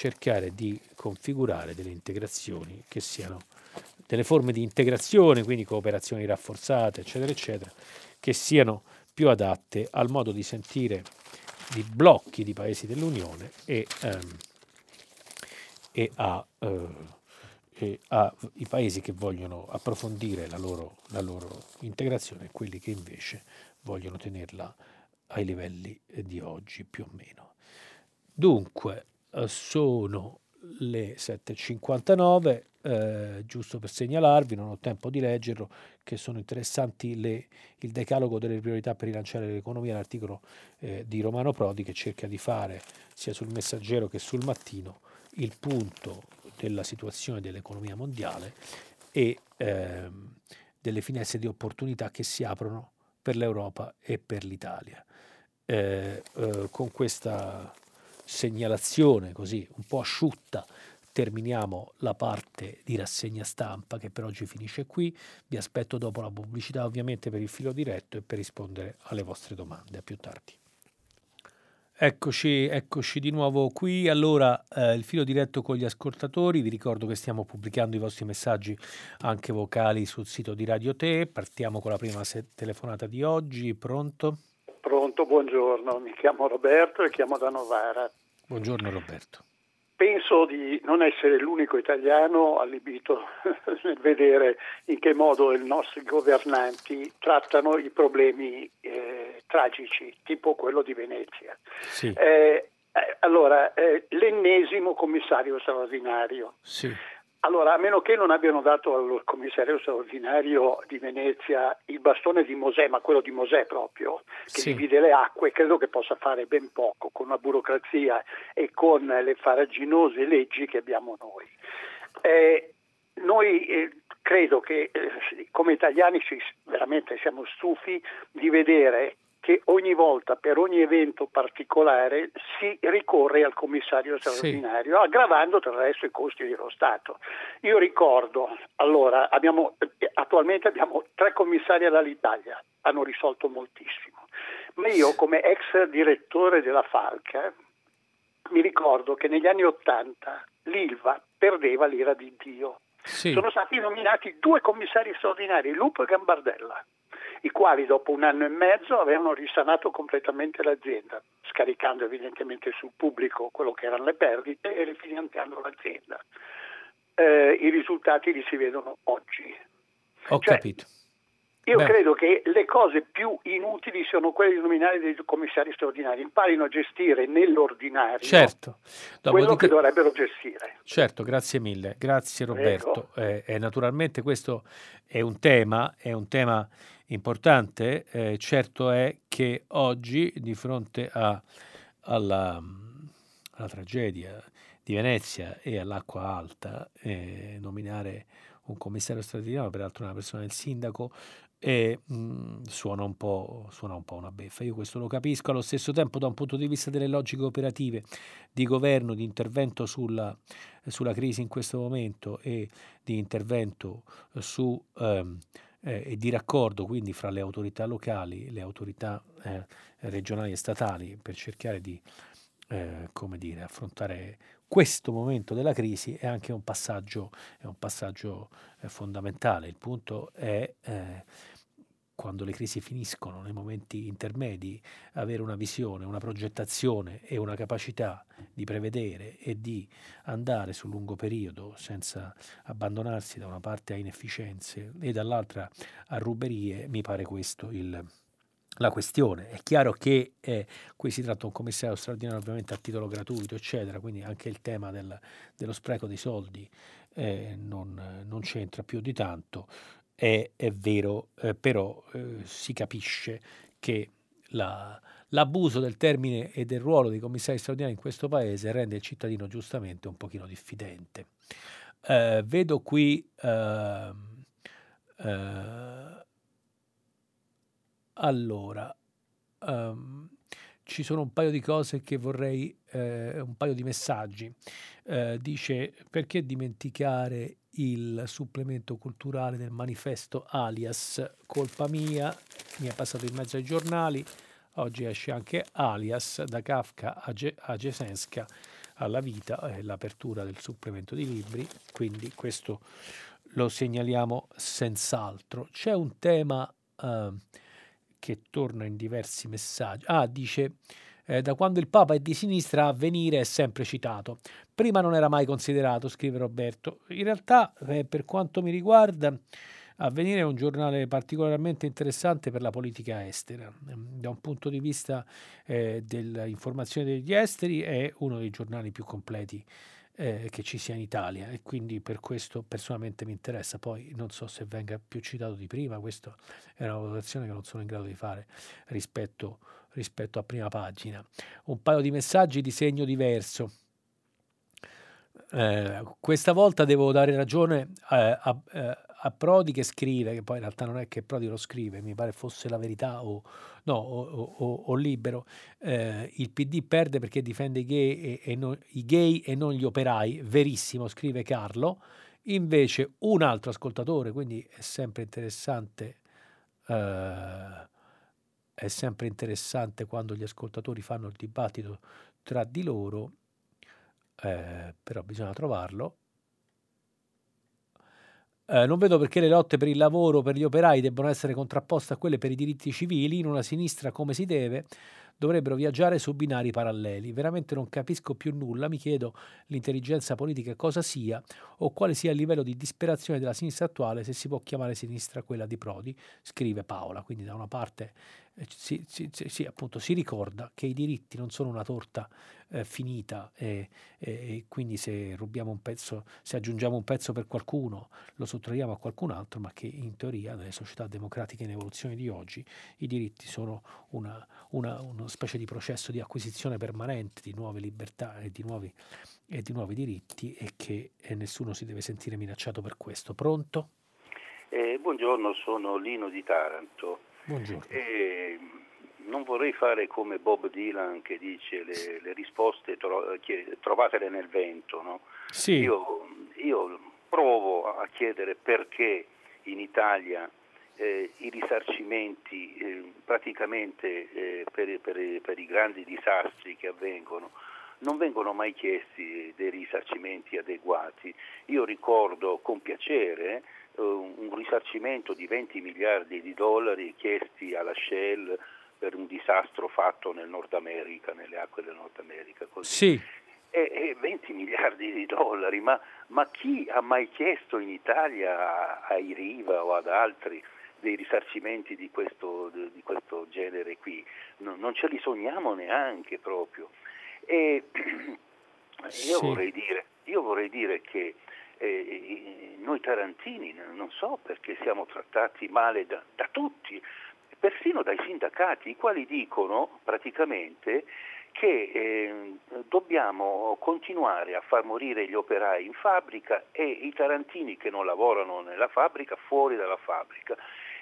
cercare di configurare delle integrazioni che siano delle forme di integrazione, quindi cooperazioni rafforzate, eccetera, eccetera, che siano più adatte al modo di sentire di blocchi di paesi dell'Unione e, ehm, e a... Eh, e ai paesi che vogliono approfondire la loro, la loro integrazione e quelli che invece vogliono tenerla ai livelli di oggi più o meno. Dunque, sono le 7.59, eh, giusto per segnalarvi, non ho tempo di leggerlo, che sono interessanti le, il decalogo delle priorità per rilanciare l'economia, l'articolo eh, di Romano Prodi che cerca di fare sia sul messaggero che sul mattino il punto della situazione dell'economia mondiale e ehm, delle finestre di opportunità che si aprono per l'Europa e per l'Italia. Eh, eh, con questa segnalazione così un po' asciutta terminiamo la parte di rassegna stampa che per oggi finisce qui. Vi aspetto dopo la pubblicità ovviamente per il filo diretto e per rispondere alle vostre domande. A più tardi. Eccoci, eccoci di nuovo qui. Allora, eh, il filo diretto con gli ascoltatori. Vi ricordo che stiamo pubblicando i vostri messaggi anche vocali sul sito di Radio Te. Partiamo con la prima telefonata di oggi. Pronto? Pronto, buongiorno. Mi chiamo Roberto e chiamo da Novara. Buongiorno Roberto. Penso di non essere l'unico italiano allibito nel vedere in che modo i nostri governanti trattano i problemi eh, tragici, tipo quello di Venezia. Sì. Eh, eh, allora, eh, l'ennesimo commissario straordinario. Sì. Allora, a meno che non abbiano dato al commissario straordinario di Venezia il bastone di Mosè, ma quello di Mosè proprio, che sì. divide le acque, credo che possa fare ben poco con la burocrazia e con le faraginose leggi che abbiamo noi. Eh, noi eh, credo che eh, come italiani ci, veramente siamo stufi di vedere che ogni volta per ogni evento particolare si ricorre al commissario straordinario, sì. aggravando del resto i costi dello Stato. Io ricordo, allora, abbiamo, attualmente abbiamo tre commissari all'Italia, hanno risolto moltissimo, ma io come ex direttore della Falca mi ricordo che negli anni Ottanta l'Ilva perdeva l'ira di Dio. Sì. Sono stati nominati due commissari straordinari, Lupo e Gambardella i quali dopo un anno e mezzo avevano risanato completamente l'azienda, scaricando evidentemente sul pubblico quello che erano le perdite e rifinanziando l'azienda. Eh, I risultati li si vedono oggi. Ho cioè, capito. Io Beh. credo che le cose più inutili siano quelle di nominare dei commissari straordinari, imparino a gestire nell'ordinario certo. quello che dovrebbero gestire. Certo, grazie mille, grazie Roberto. Eh, eh, naturalmente questo è un tema, è un tema importante, eh, certo è che oggi di fronte a, alla, alla, tragedia di Venezia e all'acqua alta, eh, nominare un commissario straordinario, peraltro una persona del sindaco, e mh, mm, suona, un suona, un po', una beffa. Io questo lo capisco, allo stesso tempo da un punto di vista delle logiche operative di governo, di intervento sulla, sulla crisi in questo momento e di intervento su... Ehm, eh, e di raccordo quindi fra le autorità locali, le autorità eh, regionali e statali per cercare di eh, come dire, affrontare questo momento della crisi è anche un passaggio, un passaggio eh, fondamentale. Il punto è eh, quando le crisi finiscono, nei momenti intermedi, avere una visione, una progettazione e una capacità di prevedere e di andare sul lungo periodo senza abbandonarsi da una parte a inefficienze e dall'altra a ruberie, mi pare questo il, la questione. È chiaro che eh, qui si tratta di un commissario straordinario ovviamente a titolo gratuito, eccetera, quindi anche il tema del, dello spreco dei soldi eh, non, non c'entra più di tanto è, è vero, eh, però eh, si capisce che la, l'abuso del termine e del ruolo dei commissari straordinari in questo paese rende il cittadino giustamente un pochino diffidente. Eh, vedo qui ehm, eh, allora um, ci sono un paio di cose che vorrei, eh, un paio di messaggi. Eh, dice perché dimenticare il supplemento culturale del manifesto Alias, colpa mia, mi è passato in mezzo ai giornali, oggi esce anche Alias da Kafka a, Ge- Gesenska alla vita, eh, l'apertura del supplemento di libri, quindi questo lo segnaliamo senz'altro. C'è un tema eh, che torna in diversi messaggi. Ah, dice eh, da quando il Papa è di sinistra, avvenire è sempre citato. Prima non era mai considerato, scrive Roberto. In realtà, eh, per quanto mi riguarda, Avvenire è un giornale particolarmente interessante per la politica estera. Da un punto di vista eh, dell'informazione degli esteri è uno dei giornali più completi eh, che ci sia in Italia e quindi per questo personalmente mi interessa. Poi non so se venga più citato di prima, questa è una valutazione che non sono in grado di fare rispetto, rispetto a prima pagina. Un paio di messaggi di segno diverso. Eh, questa volta devo dare ragione eh, a, eh, a Prodi che scrive, che poi in realtà non è che Prodi lo scrive, mi pare fosse la verità o, no, o, o, o libero, eh, il PD perde perché difende i gay, e, e non, i gay e non gli operai, verissimo, scrive Carlo, invece un altro ascoltatore, quindi è sempre interessante, eh, è sempre interessante quando gli ascoltatori fanno il dibattito tra di loro, eh, però bisogna trovarlo, eh, non vedo perché le lotte per il lavoro, per gli operai debbano essere contrapposte a quelle per i diritti civili, in una sinistra come si deve, dovrebbero viaggiare su binari paralleli. Veramente non capisco più nulla, mi chiedo l'intelligenza politica cosa sia o quale sia il livello di disperazione della sinistra attuale, se si può chiamare sinistra quella di Prodi, scrive Paola. Quindi da una parte si, si, si, appunto, si ricorda che i diritti non sono una torta eh, finita e, e, e, quindi se rubiamo un pezzo, se aggiungiamo un pezzo per qualcuno, lo sottraiamo a qualcun altro, ma che in teoria nelle società democratiche in evoluzione di oggi i diritti sono una, una, una specie di processo di acquisizione permanente di nuove libertà e di nuovi, e di nuovi diritti e che e nessuno si deve sentire minacciato per questo. Pronto? Eh, buongiorno, sono Lino di Taranto. Buongiorno. Eh, non vorrei fare come Bob Dylan che dice le, le risposte tro, trovatele nel vento. No? Sì. Io, io, provo a chiedere perché in Italia eh, i risarcimenti eh, praticamente eh, per, per, per i grandi disastri che avvengono non vengono mai chiesti dei risarcimenti adeguati. Io ricordo con piacere eh, un risarcimento di 20 miliardi di dollari chiesti alla Shell per un disastro fatto nel Nord America, nelle acque del Nord America. Così. Sì. E, e 20 miliardi di dollari, ma, ma, chi ha mai chiesto in Italia ai Riva o ad altri dei risarcimenti di questo, di questo genere qui? No, non ce li sogniamo neanche proprio. E io, sì. vorrei dire, io vorrei dire che eh, noi tarantini non so perché siamo trattati male da, da tutti, persino dai sindacati, i quali dicono praticamente che eh, dobbiamo continuare a far morire gli operai in fabbrica e i tarantini che non lavorano nella fabbrica fuori dalla fabbrica.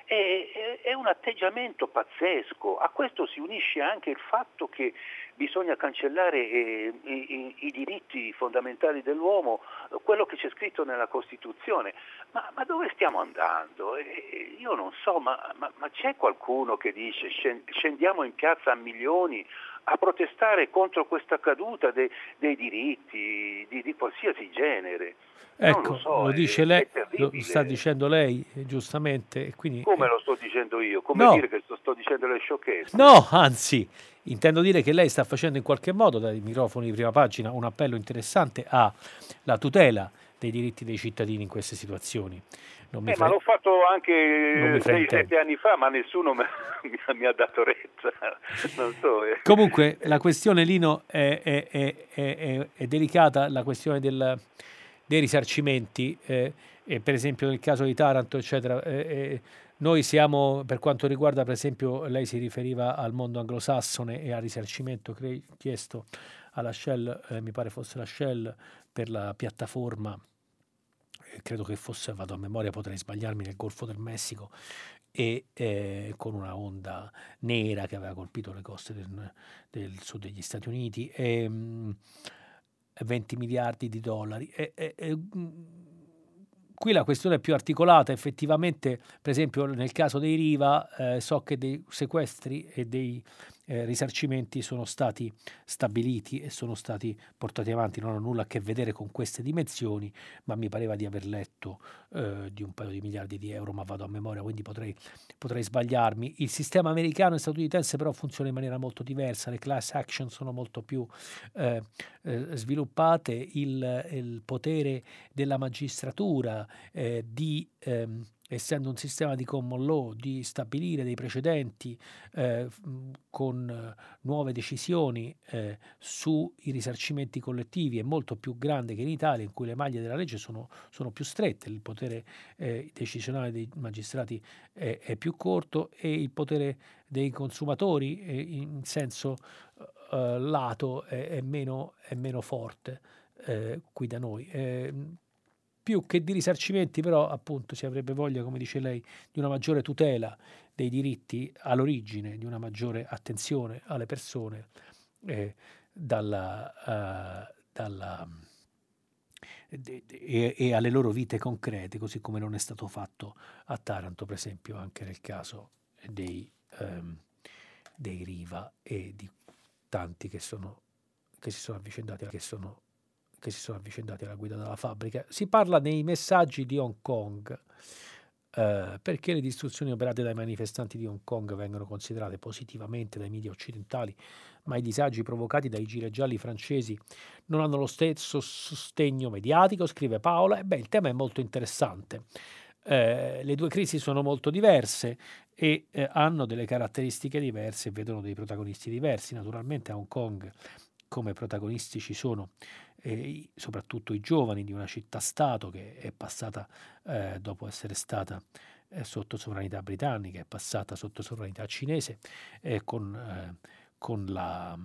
È, è, un atteggiamento pazzesco. A questo si unisce anche il fatto che bisogna cancellare eh, i, i, diritti fondamentali dell'uomo, quello che c'è scritto nella Costituzione. Ma, ma dove stiamo andando? Eh, io non so, ma, ma, ma, c'è qualcuno che dice scendiamo in piazza a milioni a protestare contro questa caduta de, dei diritti di, di qualsiasi genere? Ecco, lo, so, lo, dice è, lei, è lo sta dicendo lei giustamente. Quindi, Come eh, lo sto dicendo io? Come no. dire che sto, sto dicendo le sciocchezze? No, anzi, intendo dire che lei sta facendo in qualche modo dai microfoni di prima pagina un appello interessante alla tutela dei diritti dei cittadini in queste situazioni. Eh, fre- ma l'ho fatto anche 6-7 anni fa, ma nessuno mi ha dato retta. So, eh. Comunque la questione, Lino, è, è, è, è delicata, la questione del, dei risarcimenti, eh, per esempio nel caso di Taranto, eccetera. Eh, eh, noi siamo, per quanto riguarda, per esempio, lei si riferiva al mondo anglosassone e al risarcimento chiesto alla Shell, eh, mi pare fosse la Shell, per la piattaforma, credo che fosse, vado a memoria, potrei sbagliarmi, nel Golfo del Messico, e eh, con una onda nera che aveva colpito le coste del, del sud degli Stati Uniti. E, mh, 20 miliardi di dollari. E, e, e, mm, qui la questione è più articolata, effettivamente, per esempio nel caso dei Riva, eh, so che dei sequestri e dei eh, risarcimenti sono stati stabiliti e sono stati portati avanti, non hanno nulla a che vedere con queste dimensioni, ma mi pareva di aver letto eh, di un paio di miliardi di euro, ma vado a memoria, quindi potrei, potrei sbagliarmi. Il sistema americano e statunitense però funziona in maniera molto diversa, le class action sono molto più eh, eh sviluppate, il, il, potere della magistratura eh, di... Ehm, essendo un sistema di common law, di stabilire dei precedenti eh, con eh, nuove decisioni eh, sui risarcimenti collettivi è molto più grande che in Italia, in cui le maglie della legge sono, sono più strette, il potere eh, decisionale dei magistrati è, è, più corto e il potere dei consumatori eh, in senso eh, lato è, è, meno, è, meno, forte qui da noi più che di risarcimenti, però appunto si avrebbe voglia, come dice lei, di una maggiore tutela dei diritti all'origine, di una maggiore attenzione alle persone eh, dalla, uh, dalla, e, e, alle loro vite concrete, così come non è stato fatto a Taranto, per esempio, anche nel caso dei, um, dei Riva e di tanti che, sono, che si sono avvicendati, che sono che si sono avvicendati alla guida della fabbrica. Si parla nei messaggi di Hong Kong. Eh, perché le distruzioni operate dai manifestanti di Hong Kong vengono considerate positivamente dai media occidentali, ma i disagi provocati dai gialli francesi non hanno lo stesso sostegno mediatico, scrive Paola. E beh, il tema è molto interessante. Eh, le due crisi sono molto diverse e eh, hanno delle caratteristiche diverse e vedono dei protagonisti diversi. Naturalmente a Hong Kong come protagonisti ci sono eh, soprattutto i giovani di una città-stato che è passata eh, dopo essere stata eh, sotto sovranità britannica, è passata sotto sovranità cinese con, eh, con, la,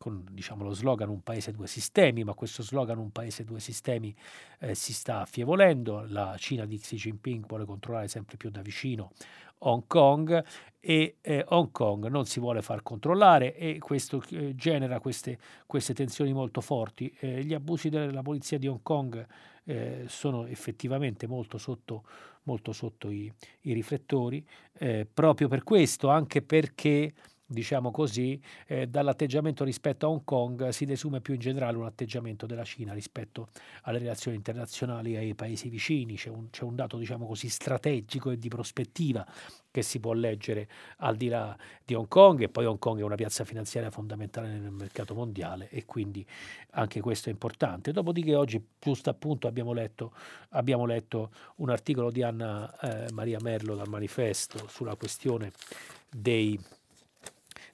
con diciamo, lo slogan un paese due sistemi, ma questo slogan un paese due sistemi eh, si sta affievolendo, la Cina di Xi Jinping vuole controllare sempre più da vicino Hong Kong e eh, Hong Kong non si vuole far controllare e questo eh, genera queste, queste, tensioni molto forti. Eh, gli abusi della polizia di Hong Kong eh, sono effettivamente molto sotto, molto sotto i, i riflettori, eh, proprio per questo, anche perché diciamo così, eh, dall'atteggiamento rispetto a Hong Kong si desume più in generale un atteggiamento della Cina rispetto alle relazioni internazionali e ai paesi vicini, c'è un, c'è un dato diciamo così strategico e di prospettiva che si può leggere al di là di Hong Kong e poi Hong Kong è una piazza finanziaria fondamentale nel mercato mondiale e quindi anche questo è importante. Dopodiché oggi giusto appunto abbiamo letto, abbiamo letto un articolo di Anna eh, Maria Merlo dal manifesto sulla questione dei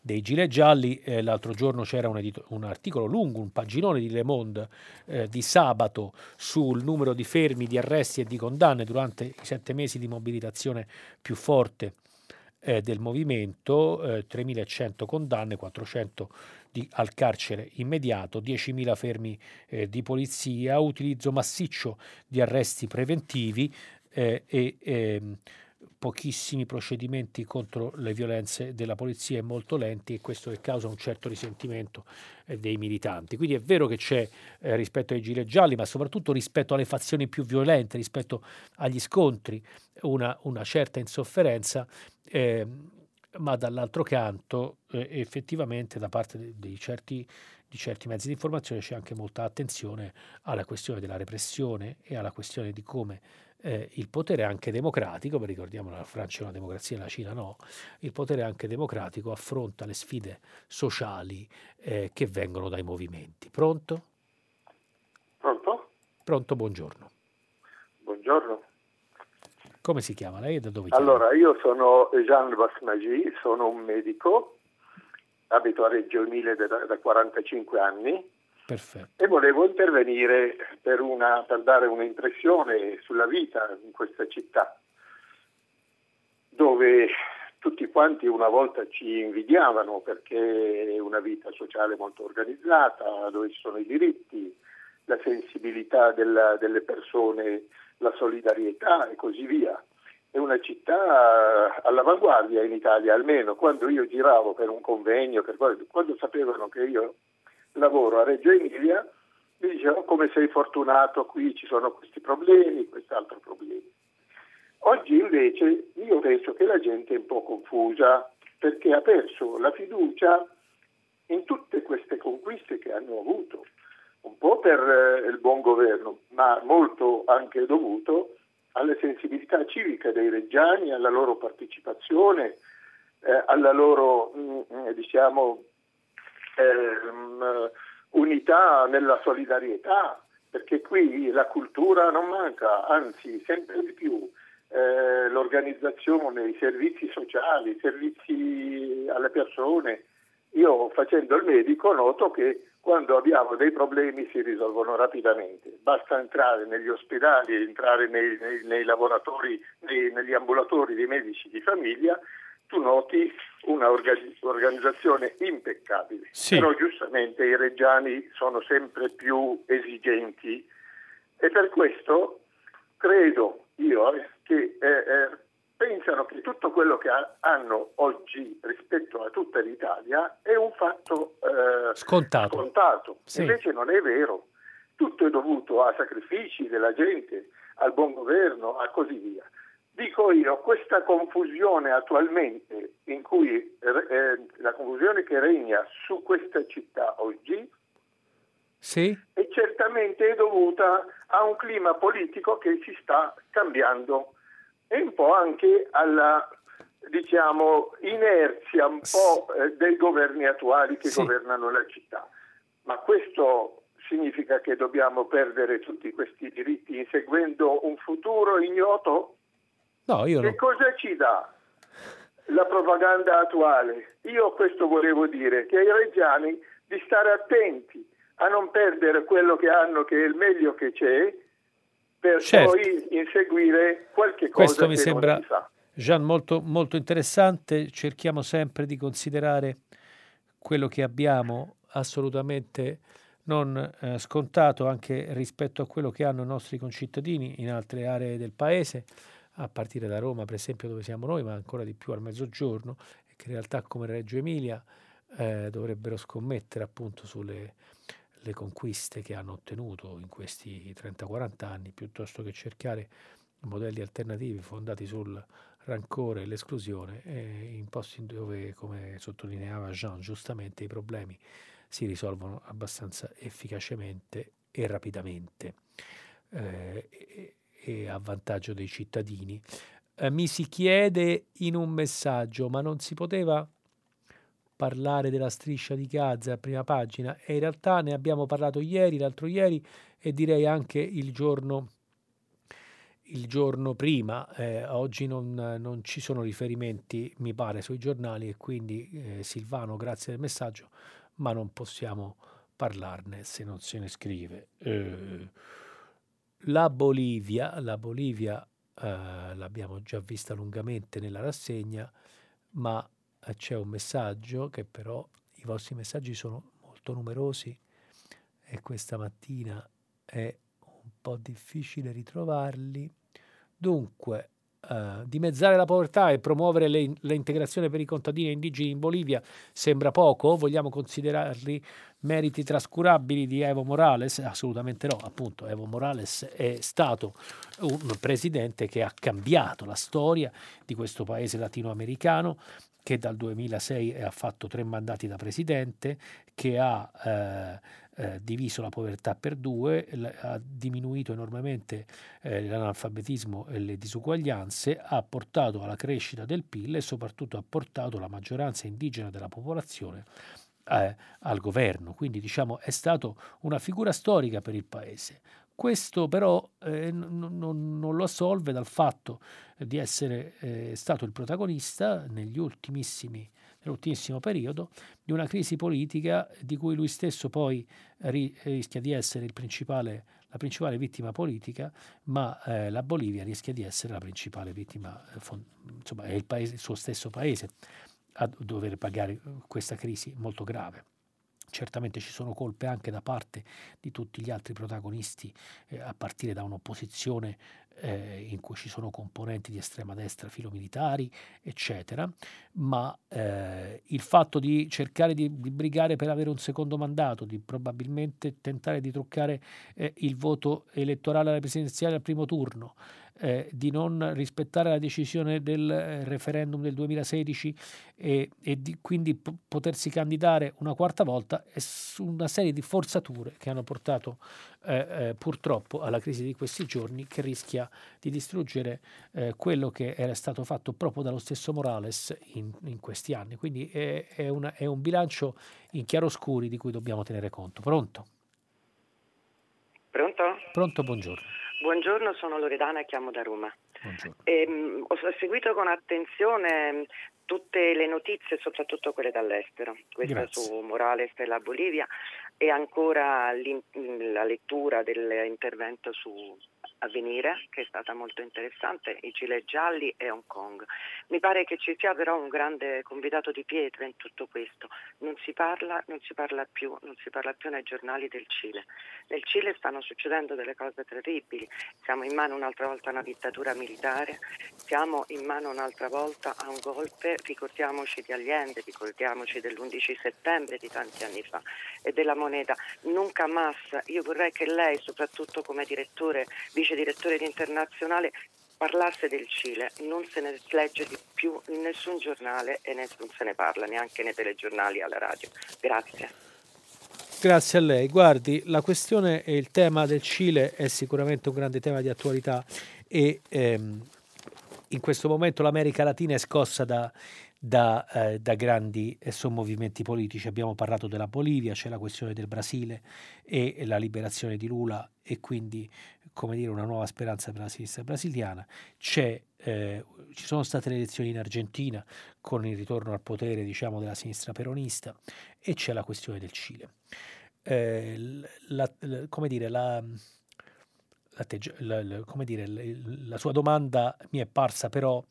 dei gilet gialli. Eh, l'altro giorno c'era un, edito- un, articolo lungo, un paginone di Le Monde eh, di sabato sul numero di fermi, di arresti e di condanne durante i sette mesi di mobilitazione più forte eh, del movimento, 3.100 eh, condanne, 400 di, al carcere immediato, 10.000 fermi eh, di polizia, utilizzo massiccio di arresti preventivi eh, e ehm, pochissimi procedimenti contro le violenze della polizia e molto lenti e questo che causa un certo risentimento eh, dei militanti. Quindi è vero che c'è eh, rispetto ai gilet gialli, ma soprattutto rispetto alle fazioni più violente, rispetto agli scontri, una, una certa insofferenza. Eh, ma dall'altro canto eh, effettivamente da parte di, di, certi, di certi mezzi di informazione c'è anche molta attenzione alla questione della repressione e alla questione di come eh, il potere anche democratico, perché ricordiamo la Francia è una democrazia, la Cina no, il potere anche democratico affronta le sfide sociali eh, che vengono dai movimenti. Pronto? Pronto? Pronto, buongiorno. Buongiorno. Come si chiama lei e da dove chiama? Allora, io sono Jean Basmagi, sono un medico, abito a Reggio Emilia da, da 45 anni Perfetto. E volevo intervenire per, una, per dare un'impressione sulla vita in questa città, dove tutti quanti una volta ci invidiavano perché è una vita sociale molto organizzata, dove ci sono i diritti, la sensibilità della, delle persone, la solidarietà e così via. È una città all'avanguardia in Italia, almeno quando io giravo per un convegno, quando sapevano che io lavoro a Reggio Emilia, mi dicevano come sei fortunato, qui ci sono questi problemi, quest'altro problema. Oggi invece io penso che la gente è un po' confusa perché ha perso la fiducia in tutte queste conquiste che hanno avuto, un po' per eh, il buon governo, ma molto anche dovuto alle sensibilità civiche dei reggiani, alla loro partecipazione, eh, alla loro mh, mm, diciamo, eh, unità nella solidarietà, perché qui la cultura non manca, anzi sempre di più. Eh, l'organizzazione, i servizi sociali, i servizi alle persone. Io facendo il medico noto che quando abbiamo dei problemi si risolvono rapidamente. Basta entrare negli ospedali, entrare nei, nei, nei laboratori, nei, negli ambulatori dei medici di famiglia tu noti una organizzazione impeccabile, sì. però giustamente i reggiani sono sempre più esigenti e per questo credo io eh, che eh, eh, pensano che tutto quello che ha, hanno oggi rispetto a tutta l'Italia è un fatto eh, scontato. scontato. Sì. Invece non è vero, tutto è dovuto a sacrifici della gente, al buon governo, a così via. Dico io, questa confusione attualmente, in cui eh, la confusione che regna su questa città oggi, sì. è certamente dovuta a un clima politico che si sta cambiando e un po' anche alla diciamo, inerzia un po' eh, dei governi attuali che sì. governano la città. Ma questo significa che dobbiamo perdere tutti questi diritti inseguendo un futuro ignoto? No, io che non... cosa ci dà la propaganda attuale? Io questo volevo dire, che ai reggiani di stare attenti a non perdere quello che hanno, che è il meglio che c'è, per certo. poi inseguire qualche cosa questo mi sembra, Gian, molto, molto interessante. Cerchiamo sempre di considerare quello che abbiamo assolutamente non eh, scontato anche rispetto a quello che hanno i nostri concittadini in altre aree del paese a partire da Roma, per esempio, dove siamo noi, ma ancora di più al mezzogiorno, e che in realtà come Reggio Emilia eh, dovrebbero scommettere appunto sulle le conquiste che hanno ottenuto in questi 30-40 anni, piuttosto che cercare modelli alternativi fondati sul rancore e l'esclusione, eh, in posti dove, come sottolineava Jean, giustamente i problemi si risolvono abbastanza efficacemente e rapidamente. Eh, e a vantaggio dei cittadini. Eh, mi si chiede in un messaggio, ma non si poteva parlare della striscia di Gaza a prima pagina? E in realtà ne abbiamo parlato ieri, l'altro ieri e direi anche il giorno, il giorno prima. Eh, oggi non, non, ci sono riferimenti, mi pare, sui giornali e quindi eh, Silvano, grazie del messaggio, ma non possiamo parlarne se non se ne scrive. Eh, la Bolivia, la Bolivia eh, l'abbiamo già vista lungamente nella rassegna, ma eh, c'è un messaggio che però i vostri messaggi sono molto numerosi e questa mattina è un po' difficile ritrovarli. Dunque, Uh, dimezzare la povertà e promuovere le, l'integrazione per i contadini indigeni in Bolivia sembra poco? Vogliamo considerarli meriti trascurabili di Evo Morales? Assolutamente no, appunto Evo Morales è stato un presidente che ha cambiato la storia di questo paese latinoamericano che dal 2006 ha fatto tre mandati da presidente, che ha eh, eh, diviso la povertà per due, l- ha diminuito enormemente eh, l'analfabetismo e le disuguaglianze, ha portato alla crescita del PIL e soprattutto ha portato la maggioranza indigena della popolazione eh, al governo. Quindi diciamo è stato una figura storica per il paese. Questo però eh, n- n- non lo assolve dal fatto di essere eh, stato il protagonista negli ultimissimi, nell'ultimissimo periodo di una crisi politica di cui lui stesso poi ri- rischia di essere principale, la principale vittima politica, ma eh, la Bolivia rischia di essere la principale vittima, eh, insomma è il, paese, il suo stesso paese a dover pagare questa crisi molto grave. Certamente ci sono colpe anche da parte di tutti gli altri protagonisti, eh, a partire da un'opposizione eh, in cui ci sono componenti di estrema destra filomilitari, eccetera, ma eh, il fatto di cercare di, di, brigare per avere un secondo mandato, di probabilmente tentare di truccare eh, il voto elettorale alle presidenziali al primo turno, eh, di non rispettare la decisione del eh, referendum del 2016 e, e di quindi p- potersi candidare una quarta volta è una serie di forzature che hanno portato eh, eh, purtroppo alla crisi di questi giorni che rischia di distruggere eh, quello che era stato fatto proprio dallo stesso Morales in, in questi anni. Quindi è, è, una, è un bilancio in chiaroscuri di cui dobbiamo tenere conto. Pronto? Pronto? Pronto, buongiorno. Buongiorno, sono Loredana e chiamo da Roma. E, ho seguito con attenzione tutte le notizie, soprattutto quelle dall'estero, questa Grazie. su Morales e la Bolivia e ancora la lettura dell'intervento su Avvenire, che è stata molto interessante, i gilet gialli e Hong Kong. Mi pare che ci sia però un grande convitato di pietra in tutto questo. Non si parla, non si parla più, non si parla più nei giornali del Cile. Nel Cile stanno succedendo delle cose terribili. Siamo in mano un'altra volta a una dittatura militare, siamo in mano un'altra volta a un golpe, ricordiamoci di Allende, ricordiamoci dell'11 settembre di tanti anni fa e della moneta. Nunca más, io vorrei che lei, soprattutto come direttore, vice direttore di internazionale, parlasse del Cile, non se ne legge di più in nessun giornale e non se ne parla neanche nei telegiornali alla radio. Grazie. Grazie a lei. Guardi, la questione e il tema del Cile è sicuramente un grande tema di attualità e ehm, in questo momento l'America Latina è scossa da, da, eh, da grandi eh, sommovimenti politici. Abbiamo parlato della Bolivia, c'è la questione del Brasile e la liberazione di Lula e quindi come dire, una nuova speranza per la sinistra brasiliana. C'è, eh, ci sono state le elezioni in Argentina con il ritorno al potere diciamo, della sinistra peronista e c'è la questione del Cile. Eh, la, la, come dire, la, come dire, la sua domanda mi è parsa però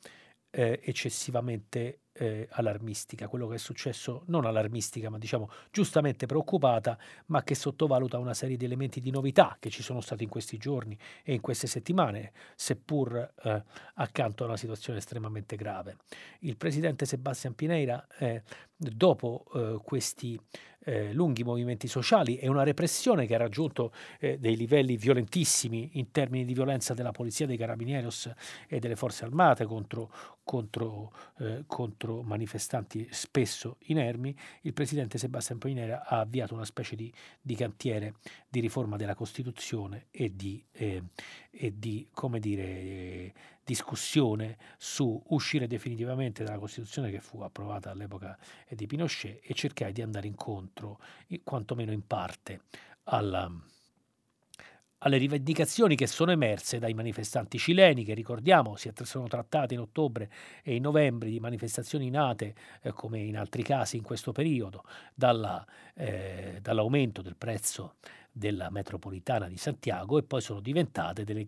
eh, eccessivamente eh, allarmistica, quello che è successo, non allarmistica, ma diciamo giustamente preoccupata, ma che sottovaluta una serie di elementi di novità che ci sono stati in questi giorni e in queste settimane, seppur eh, accanto a una situazione estremamente grave. Il presidente Sebastian Pineira, eh, dopo eh, questi eh, lunghi movimenti sociali e una repressione che ha raggiunto eh, dei livelli violentissimi in termini di violenza della polizia, dei carabinieros e delle forze armate contro, contro, eh, contro manifestanti spesso inermi, il presidente Sebastian Pinera ha avviato una specie di, di cantiere di riforma della Costituzione e di, eh, e di come dire, discussione su uscire definitivamente dalla Costituzione che fu approvata all'epoca di Pinochet e cercare di andare incontro, quantomeno in parte, alla, alle rivendicazioni che sono emerse dai manifestanti cileni, che ricordiamo si sono trattate in ottobre e in novembre di manifestazioni nate, eh, come in altri casi in questo periodo, dalla, eh, dall'aumento del prezzo della metropolitana di Santiago e poi sono diventate delle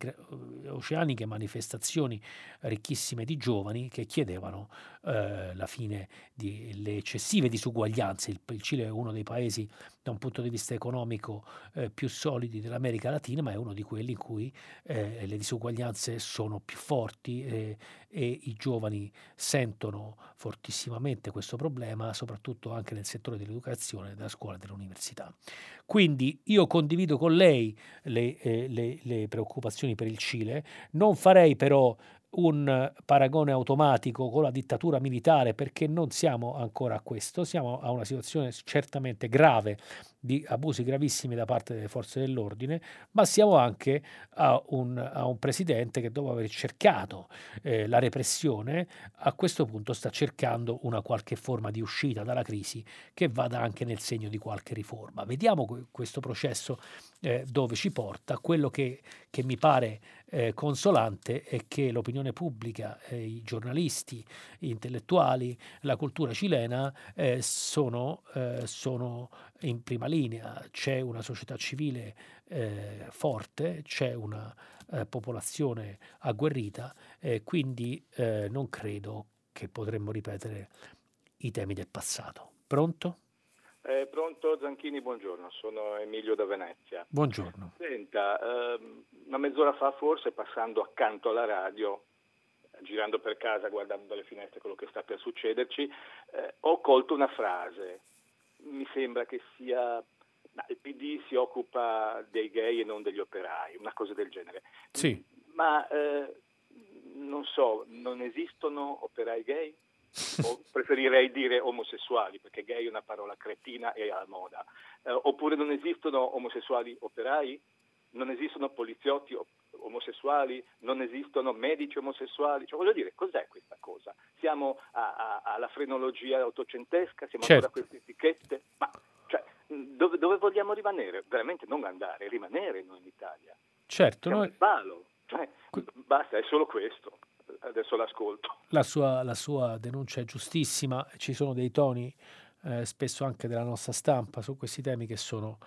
oceaniche manifestazioni ricchissime di giovani che chiedevano eh, la fine delle eccessive disuguaglianze. Il, il, Cile è uno dei paesi da un punto di vista economico eh, più solidi dell'America Latina, ma è uno di quelli in cui eh, le disuguaglianze sono più forti e i giovani sentono fortissimamente questo problema, soprattutto anche nel settore dell'educazione, della scuola e dell'università. Quindi io condivido con lei le, eh, le, le preoccupazioni per il Cile, non farei però un paragone automatico con la dittatura militare perché non siamo ancora a questo, siamo a una situazione certamente grave di abusi gravissimi da parte delle forze dell'ordine, ma siamo anche a un, a un presidente che dopo aver cercato eh, la repressione, a questo punto sta cercando una qualche forma di uscita dalla crisi che vada anche nel segno di qualche riforma. Vediamo questo processo eh, dove ci porta. Quello che, che mi pare eh, consolante è che l'opinione pubblica, eh, i giornalisti, gli intellettuali, la cultura cilena eh, sono, eh, sono in prima linea, c'è una società civile eh, forte, c'è una eh, popolazione agguerrita, eh, quindi eh, non credo che potremmo ripetere i temi del passato. Pronto? Eh, pronto Zanchini, buongiorno, sono Emilio da Venezia. Buongiorno. Senta, ehm, una mezz'ora fa forse passando accanto alla radio, girando per casa, guardando dalle finestre quello che sta per succederci, eh, ho colto una frase mi sembra che sia il PD si occupa dei gay e non degli operai, una cosa del genere. Sì. Ma eh, non so, non esistono operai gay? o preferirei dire omosessuali, perché gay è una parola cretina e alla moda. Eh, oppure non esistono omosessuali operai? Non esistono poliziotti omosessuali? Non esistono medici omosessuali? Cioè, voglio dire, cos'è questa cosa? Siamo a, a, alla frenologia ottocentesca? Siamo certo. ancora a queste etichette? Ma cioè, dove, dove, vogliamo rimanere? Veramente non andare, rimanere noi in Italia. Certo. Noi... Palo. Cioè, basta, è solo questo adesso l'ascolto. La sua, la sua, denuncia è giustissima, ci sono dei toni eh, spesso anche della nostra stampa su questi temi che sono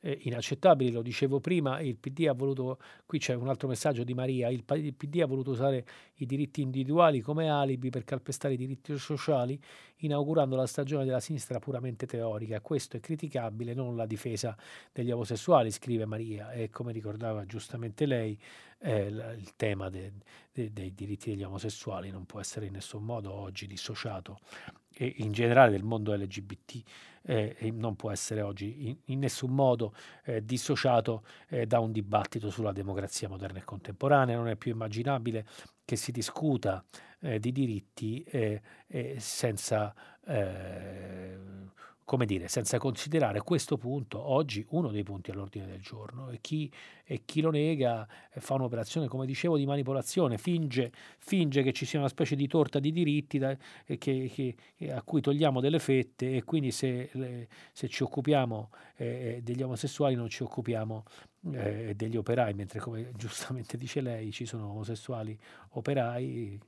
eh, inaccettabili, lo dicevo prima, il PD ha voluto, qui c'è un altro messaggio di Maria, il, PD ha voluto usare i diritti individuali come alibi per calpestare i diritti sociali, inaugurando la stagione della sinistra puramente teorica. Questo è criticabile, non la difesa degli omosessuali, scrive Maria, e come ricordava giustamente lei, eh, il tema de, de, dei diritti degli omosessuali non può essere in nessun modo oggi dissociato e in generale del mondo LGBT eh, non può essere oggi in, in nessun modo eh, dissociato eh, da un dibattito sulla democrazia moderna e contemporanea. Non è più immaginabile che si discuta eh, di diritti eh, senza come dire, senza considerare questo punto oggi uno dei punti all'ordine del giorno. E chi, e chi lo nega eh, fa un'operazione, come dicevo, di manipolazione, finge, finge che ci sia una specie di torta di diritti da, che, che, a cui togliamo delle fette e quindi se, se ci occupiamo eh, eh, degli omosessuali non ci occupiamo eh, degli operai, mentre come giustamente dice lei ci sono omosessuali operai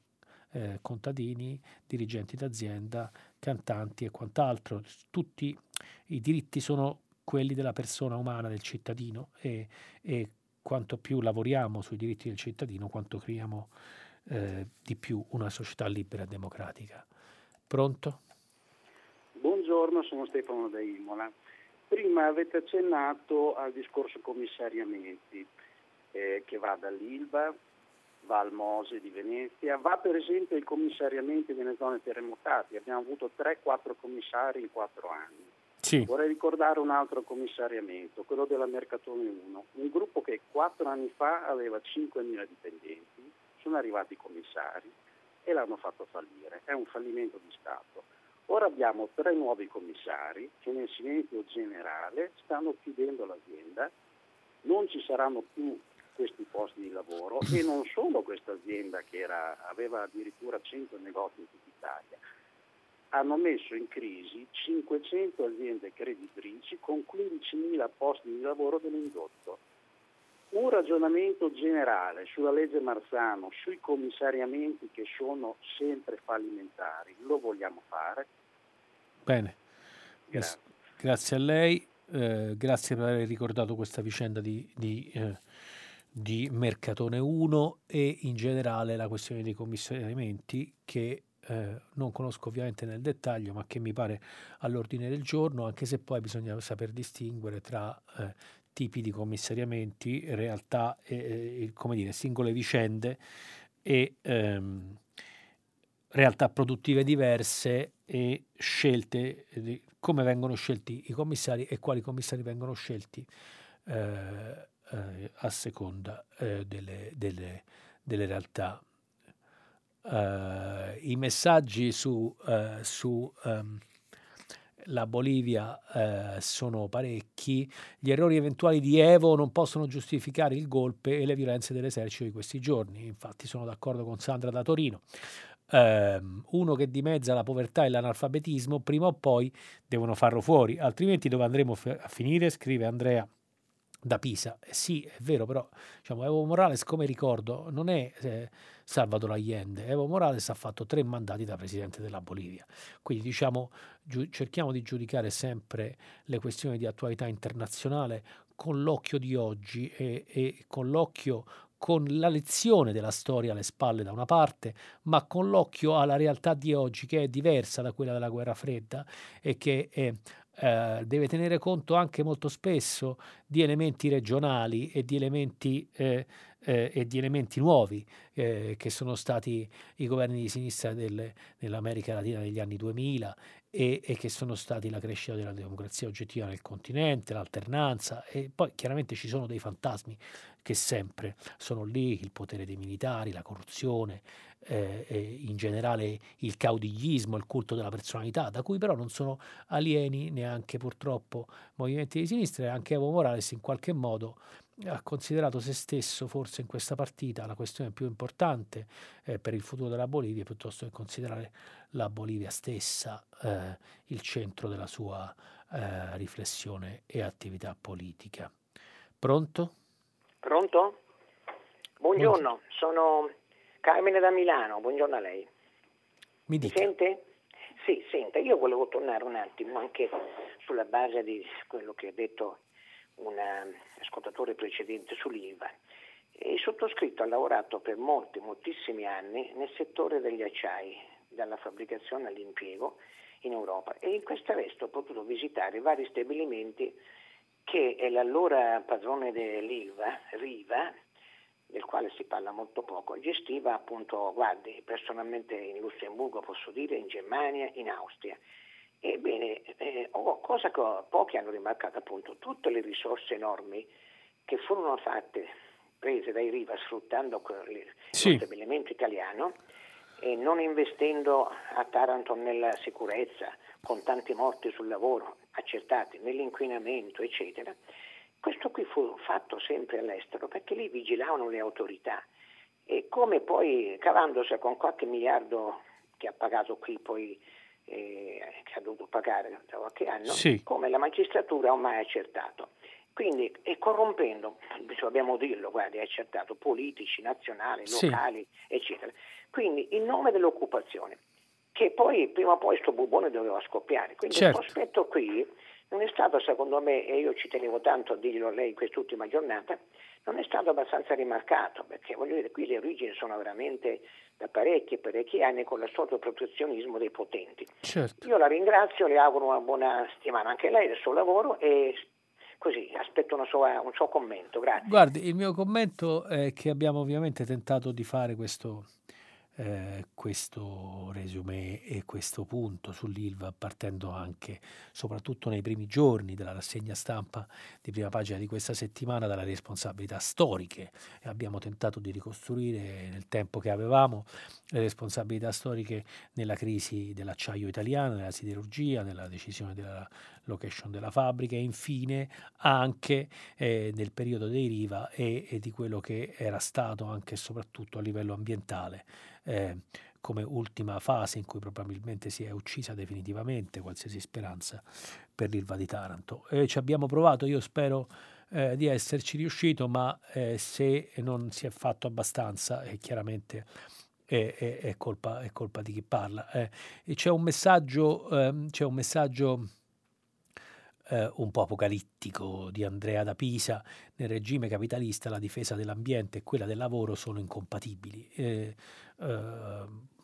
eh, contadini, dirigenti d'azienda, cantanti e quant'altro. Tutti i diritti sono quelli della persona umana, del cittadino e, e quanto più lavoriamo sui diritti del cittadino, quanto creiamo eh, di più una società libera e democratica. Pronto? Buongiorno, sono Stefano da Imola. Prima avete accennato al discorso commissariamenti eh, che va dall'ILVA va al Mose di Venezia, va per esempio ai commissariamenti nelle zone terremotate, abbiamo avuto 3-4 commissari in 4 anni. Sì. Vorrei ricordare un altro commissariamento, quello della Mercatone 1, un gruppo che 4 anni fa aveva 5.000 dipendenti, sono arrivati i commissari e l'hanno fatto fallire, è un fallimento di Stato. Ora abbiamo tre nuovi commissari che nel silenzio generale stanno chiudendo l'azienda, non ci saranno più questi posti di lavoro e non solo questa azienda che era, aveva addirittura 100 negozi in tutta Italia, hanno messo in crisi 500 aziende creditrici con 15.000 posti di lavoro dell'indotto. Un ragionamento generale sulla legge Marzano, sui commissariamenti che sono sempre fallimentari, lo vogliamo fare? Bene, grazie, grazie a lei, eh, grazie per aver ricordato questa vicenda di, di eh, di Mercatone 1 e in generale la questione dei commissariamenti che eh, non conosco ovviamente nel dettaglio ma che mi pare all'ordine del giorno anche se poi bisogna saper distinguere tra eh, tipi di commissariamenti, realtà, e, come dire, singole vicende e ehm, realtà produttive diverse e scelte di come vengono scelti i commissari e quali commissari vengono scelti eh, eh, a seconda eh, delle, delle, delle, realtà. Uh, I messaggi su, uh, su um, la Bolivia uh, sono parecchi, gli errori eventuali di Evo non possono giustificare il golpe e le violenze dell'esercito di questi giorni, infatti sono d'accordo con Sandra da Torino. Um, uno che dimezza la povertà e l'analfabetismo, prima o poi devono farlo fuori, altrimenti dove andremo a finire, scrive Andrea da Pisa. Eh sì, è vero, però diciamo, Evo Morales, come ricordo, non è eh, Salvador Allende. Evo Morales ha fatto tre mandati da presidente della Bolivia. Quindi diciamo, giu- cerchiamo di giudicare sempre le questioni di attualità internazionale con l'occhio di oggi e, e con l'occhio con la lezione della storia alle spalle da una parte, ma con l'occhio alla realtà di oggi che è diversa da quella della guerra fredda e che è eh, deve tenere conto anche molto spesso di elementi regionali e di elementi eh, eh, e di elementi nuovi eh, che sono stati i governi di sinistra del, nell'America Latina negli anni 2000 e, e, che sono stati la crescita della democrazia oggettiva nel continente, l'alternanza e poi chiaramente ci sono dei fantasmi che sempre sono lì, il potere dei militari, la corruzione, eh, in generale il caudigliismo, il culto della personalità, da cui però non sono alieni neanche purtroppo movimenti di sinistra e anche Evo Morales in qualche modo ha considerato se stesso forse in questa partita la questione più importante eh, per il futuro della Bolivia piuttosto che considerare la Bolivia stessa eh, il centro della sua eh, riflessione e attività politica. Pronto? Pronto? Buongiorno, sono Carmine da Milano, buongiorno a lei. Mi, Mi sente? Sì, senta, io volevo tornare un attimo anche sulla base di quello che ha detto un eh, ascoltatore precedente sull'ILVA. Il sottoscritto ha lavorato per molti, moltissimi anni nel settore degli acciai, dalla fabbricazione all'impiego in Europa e in questa veste ho potuto visitare vari stabilimenti che l'allora padrone dell'ILVA, Riva, del quale si parla molto poco, gestiva appunto, guardi, personalmente in Lussemburgo posso dire, in Germania, in Austria. Ebbene, eh, cosa che pochi hanno rimarcato appunto, tutte le risorse enormi che furono fatte, prese dai Riva sfruttando sì. lo stabilimento italiano e non investendo a Taranto nella sicurezza, con tanti morti sul lavoro accertati, nell'inquinamento, eccetera. Questo qui fu fatto sempre all'estero perché lì vigilavano le autorità e come poi cavandosi con qualche miliardo che ha pagato qui poi eh, che ha dovuto pagare da qualche anno, sì. come la magistratura ha mai accertato. Quindi, e corrompendo, dobbiamo dirlo, guardi, ha accertato politici, nazionali, locali, sì. eccetera. Quindi, in nome dell'occupazione, che poi prima o poi questo bubone doveva scoppiare. Quindi certo. questo aspetto qui non è stato, secondo me, e io ci tenevo tanto a dirlo a lei in quest'ultima giornata, non è stato abbastanza rimarcato, perché voglio dire, qui le origini sono veramente da parecchi, parecchi anni con l'assolto protezionismo dei potenti. Certo. Io la ringrazio, le auguro una buona settimana anche lei del suo lavoro e così aspetto sua, un suo commento. Grazie. Guardi, il mio commento è che abbiamo ovviamente tentato di fare questo eh, questo resume e questo punto sull'ILVA partendo anche, soprattutto nei primi giorni della rassegna stampa di prima pagina di questa settimana, dalle responsabilità storiche. Abbiamo tentato di ricostruire nel tempo che avevamo le responsabilità storiche nella crisi dell'acciaio italiano, nella siderurgia, nella decisione della location della fabbrica e infine anche eh, nel periodo dei Riva e, e di quello che era stato anche e soprattutto a livello ambientale eh, come ultima fase in cui probabilmente si è uccisa definitivamente qualsiasi speranza per l'Ilva di Taranto. E ci abbiamo provato, io spero eh, di esserci riuscito, ma eh, se non si è fatto abbastanza, è chiaramente è, è, è, colpa, è colpa, di chi parla. Eh, c'è un messaggio, ehm, c'è un messaggio eh, un po' apocalittico di Andrea da Pisa, nel regime capitalista la difesa dell'ambiente e quella del lavoro sono incompatibili. Eh, eh,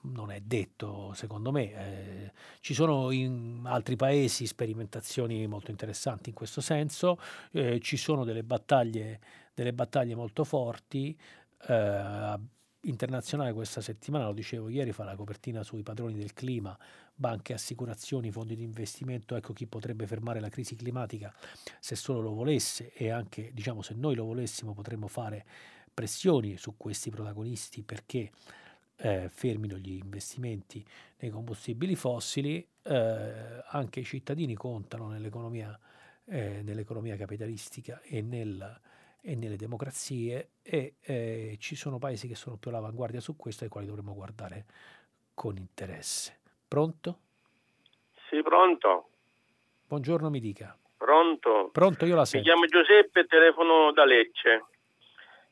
non è detto, secondo me. Eh, ci sono in altri paesi sperimentazioni molto interessanti in questo senso, eh, ci sono delle battaglie, delle battaglie molto forti. Eh, internazionale questa settimana, lo dicevo ieri, fa la copertina sui padroni del clima, banche, assicurazioni, fondi di investimento, ecco chi potrebbe fermare la crisi climatica se solo lo volesse e anche diciamo se noi lo volessimo potremmo fare pressioni su questi protagonisti perché eh, fermino gli investimenti nei combustibili fossili, eh, anche i cittadini contano nell'economia, eh, nell'economia capitalistica e, nel, e, nelle democrazie e eh, ci sono paesi che sono più all'avanguardia su questo ai quali dovremmo guardare con interesse. Pronto? Sì, pronto. Buongiorno, mi dica. Pronto? Pronto, io la sento. Mi chiamo Giuseppe, telefono da Lecce.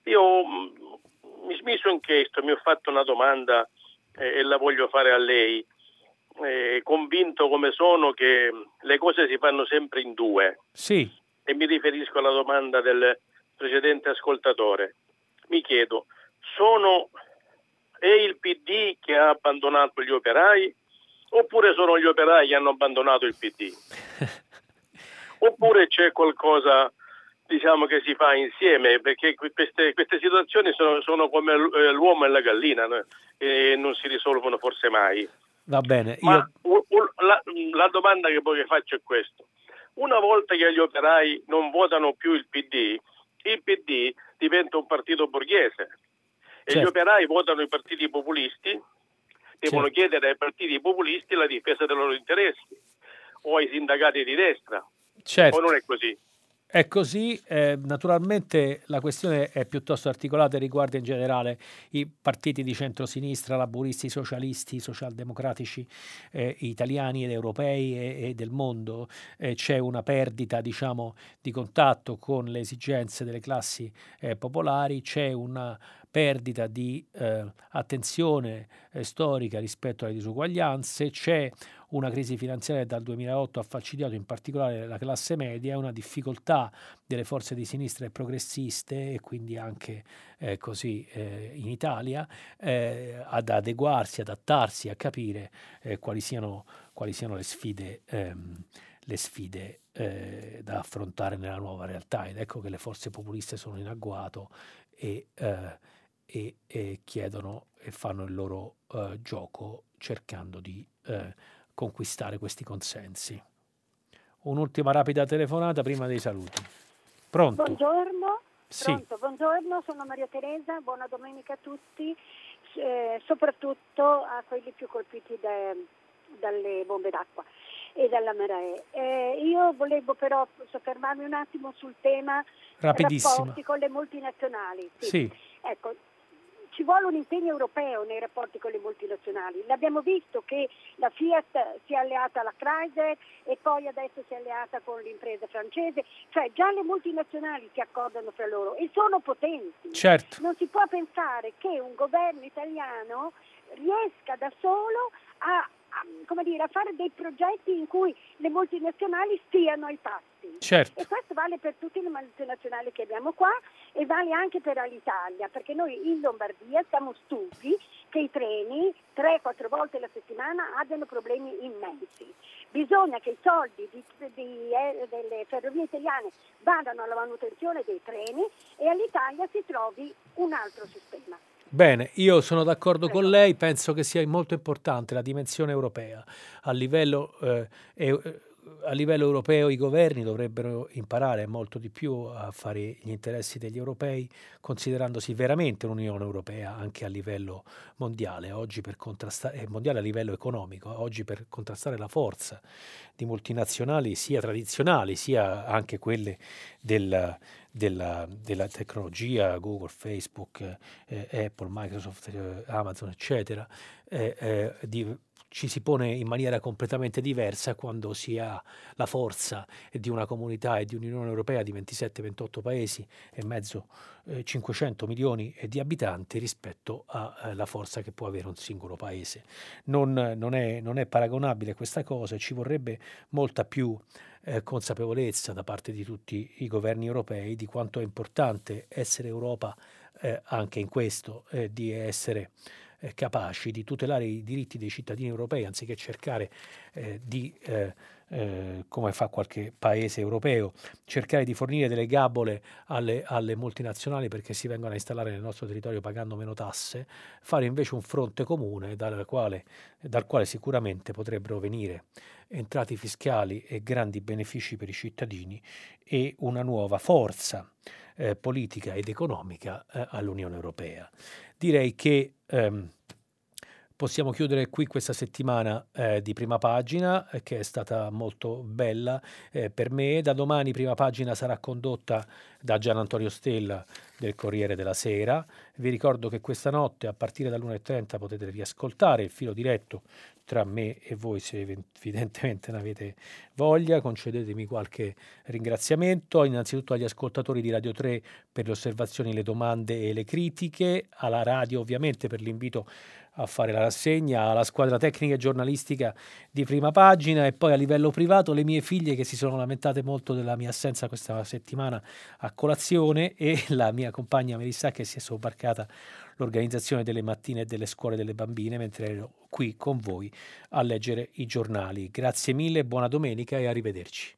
Io mm, mi, mi sono chiesto, mi ho fatto una domanda eh, e la voglio fare a lei. Eh, convinto come sono che le cose si fanno sempre in due. Sì. E mi riferisco alla domanda del precedente ascoltatore. Mi chiedo, sono è il PD che ha abbandonato gli operai oppure sono gli operai che hanno abbandonato il PD? oppure c'è qualcosa diciamo che si fa insieme, perché queste, queste situazioni sono, sono, come eh, l'uomo e la gallina no? e non si risolvono forse mai. Va bene. Ma io... la, la, domanda che poi faccio è questa. Una volta che gli operai non votano più il PD, il PD diventa un partito borghese e certo. gli operai votano i partiti populisti, devono certo. chiedere ai partiti populisti la difesa dei loro interessi o ai sindacati di destra. Certo. O non è così? È così, eh, naturalmente la questione è piuttosto articolata e riguarda in generale i partiti di centrosinistra, laburisti, socialisti, socialdemocratici eh, italiani ed europei e, e del mondo. Eh, c'è una perdita diciamo, di contatto con le esigenze delle classi eh, popolari, c'è una perdita di eh, attenzione eh, storica rispetto alle disuguaglianze, c'è una crisi finanziaria che dal 2008 ha falcidiato in particolare la classe media una difficoltà delle forze di sinistra e progressiste e quindi anche eh, così eh, in Italia eh, ad adeguarsi, adattarsi, a capire eh, quali siano, quali, siano, le sfide. Ehm, le sfide eh, da affrontare nella nuova realtà ed ecco che le forze populiste sono in agguato e eh, e, e chiedono e fanno il loro uh, gioco cercando di uh, conquistare questi consensi. Un'ultima rapida telefonata prima dei saluti. Pronto? Buongiorno. Sì. Pronto, buongiorno, sono Maria Teresa, buona domenica a tutti, eh, soprattutto a quelli più colpiti de, dalle bombe d'acqua e dalla maree. Eh, io volevo però soffermarmi un attimo sul tema rapporti con le multinazionali. Sì. sì. Ecco, ci vuole un impegno europeo nei rapporti con le multinazionali. L'abbiamo visto che la Fiat si è alleata alla Chrysler e poi adesso si è alleata con l'impresa francese, cioè già le multinazionali si accordano fra loro e sono potenti. Certo. Non si può pensare che un governo italiano riesca da solo a a, dire, a, fare dei progetti in cui le multinazionali stiano ai passi. Certo. E questo vale per tutte le multinazionali che abbiamo qua e vale anche per l'Italia, perché noi in Lombardia siamo stufi che i treni 3-4 volte alla settimana abbiano problemi immensi. Bisogna che i soldi di, di, eh, delle ferrovie italiane vadano alla manutenzione dei treni e all'Italia si trovi un altro sistema. Bene, io sono d'accordo con lei, penso che sia molto importante la dimensione europea. A livello, eh, eh, a livello, europeo i governi dovrebbero imparare molto di più a fare gli interessi degli europei, considerandosi veramente un'Unione Europea anche a livello mondiale, oggi per contrastare, eh, mondiale a livello economico, oggi per contrastare la forza di multinazionali sia tradizionali sia anche quelle del della, della tecnologia, Google, Facebook, eh, Apple, Microsoft, eh, Amazon, eccetera, eh, eh, di, ci si pone in maniera completamente diversa quando si ha la forza di una comunità e di un'Unione Europea di 27-28 paesi e mezzo, eh, 500 milioni di abitanti rispetto alla eh, forza che può avere un singolo paese. Non, non, è, non è paragonabile questa cosa, ci vorrebbe molta più eh, consapevolezza da parte di tutti i governi europei di quanto è importante essere Europa eh, anche in questo, eh, di essere eh, capaci di tutelare i diritti dei cittadini europei anziché cercare eh, di eh, eh, come fa qualche paese europeo, cercare di fornire delle gabole alle, alle, multinazionali perché si vengono a installare nel nostro territorio pagando meno tasse, fare invece un fronte comune dal quale, dal quale sicuramente potrebbero venire entrati fiscali e grandi benefici per i cittadini e una nuova forza eh, politica ed economica eh, all'Unione Europea. Direi che ehm, Possiamo chiudere qui questa settimana eh, di prima pagina eh, che è stata molto bella eh, per me. Da domani prima pagina sarà condotta da Gian Antonio Stella del Corriere della Sera. Vi ricordo che questa notte a partire dall'1.30 potete riascoltare il filo diretto tra me e voi se evidentemente ne avete voglia. Concedetemi qualche ringraziamento innanzitutto agli ascoltatori di Radio 3 per le osservazioni, le domande e le critiche, alla radio ovviamente per l'invito a fare la rassegna, alla squadra tecnica e giornalistica di prima pagina e poi a livello privato le mie figlie che si sono lamentate molto della mia assenza questa settimana a colazione e la mia compagna Melissa che si è sobbarcata l'organizzazione delle mattine e delle scuole delle bambine mentre ero qui con voi a leggere i giornali. Grazie mille, buona domenica e arrivederci.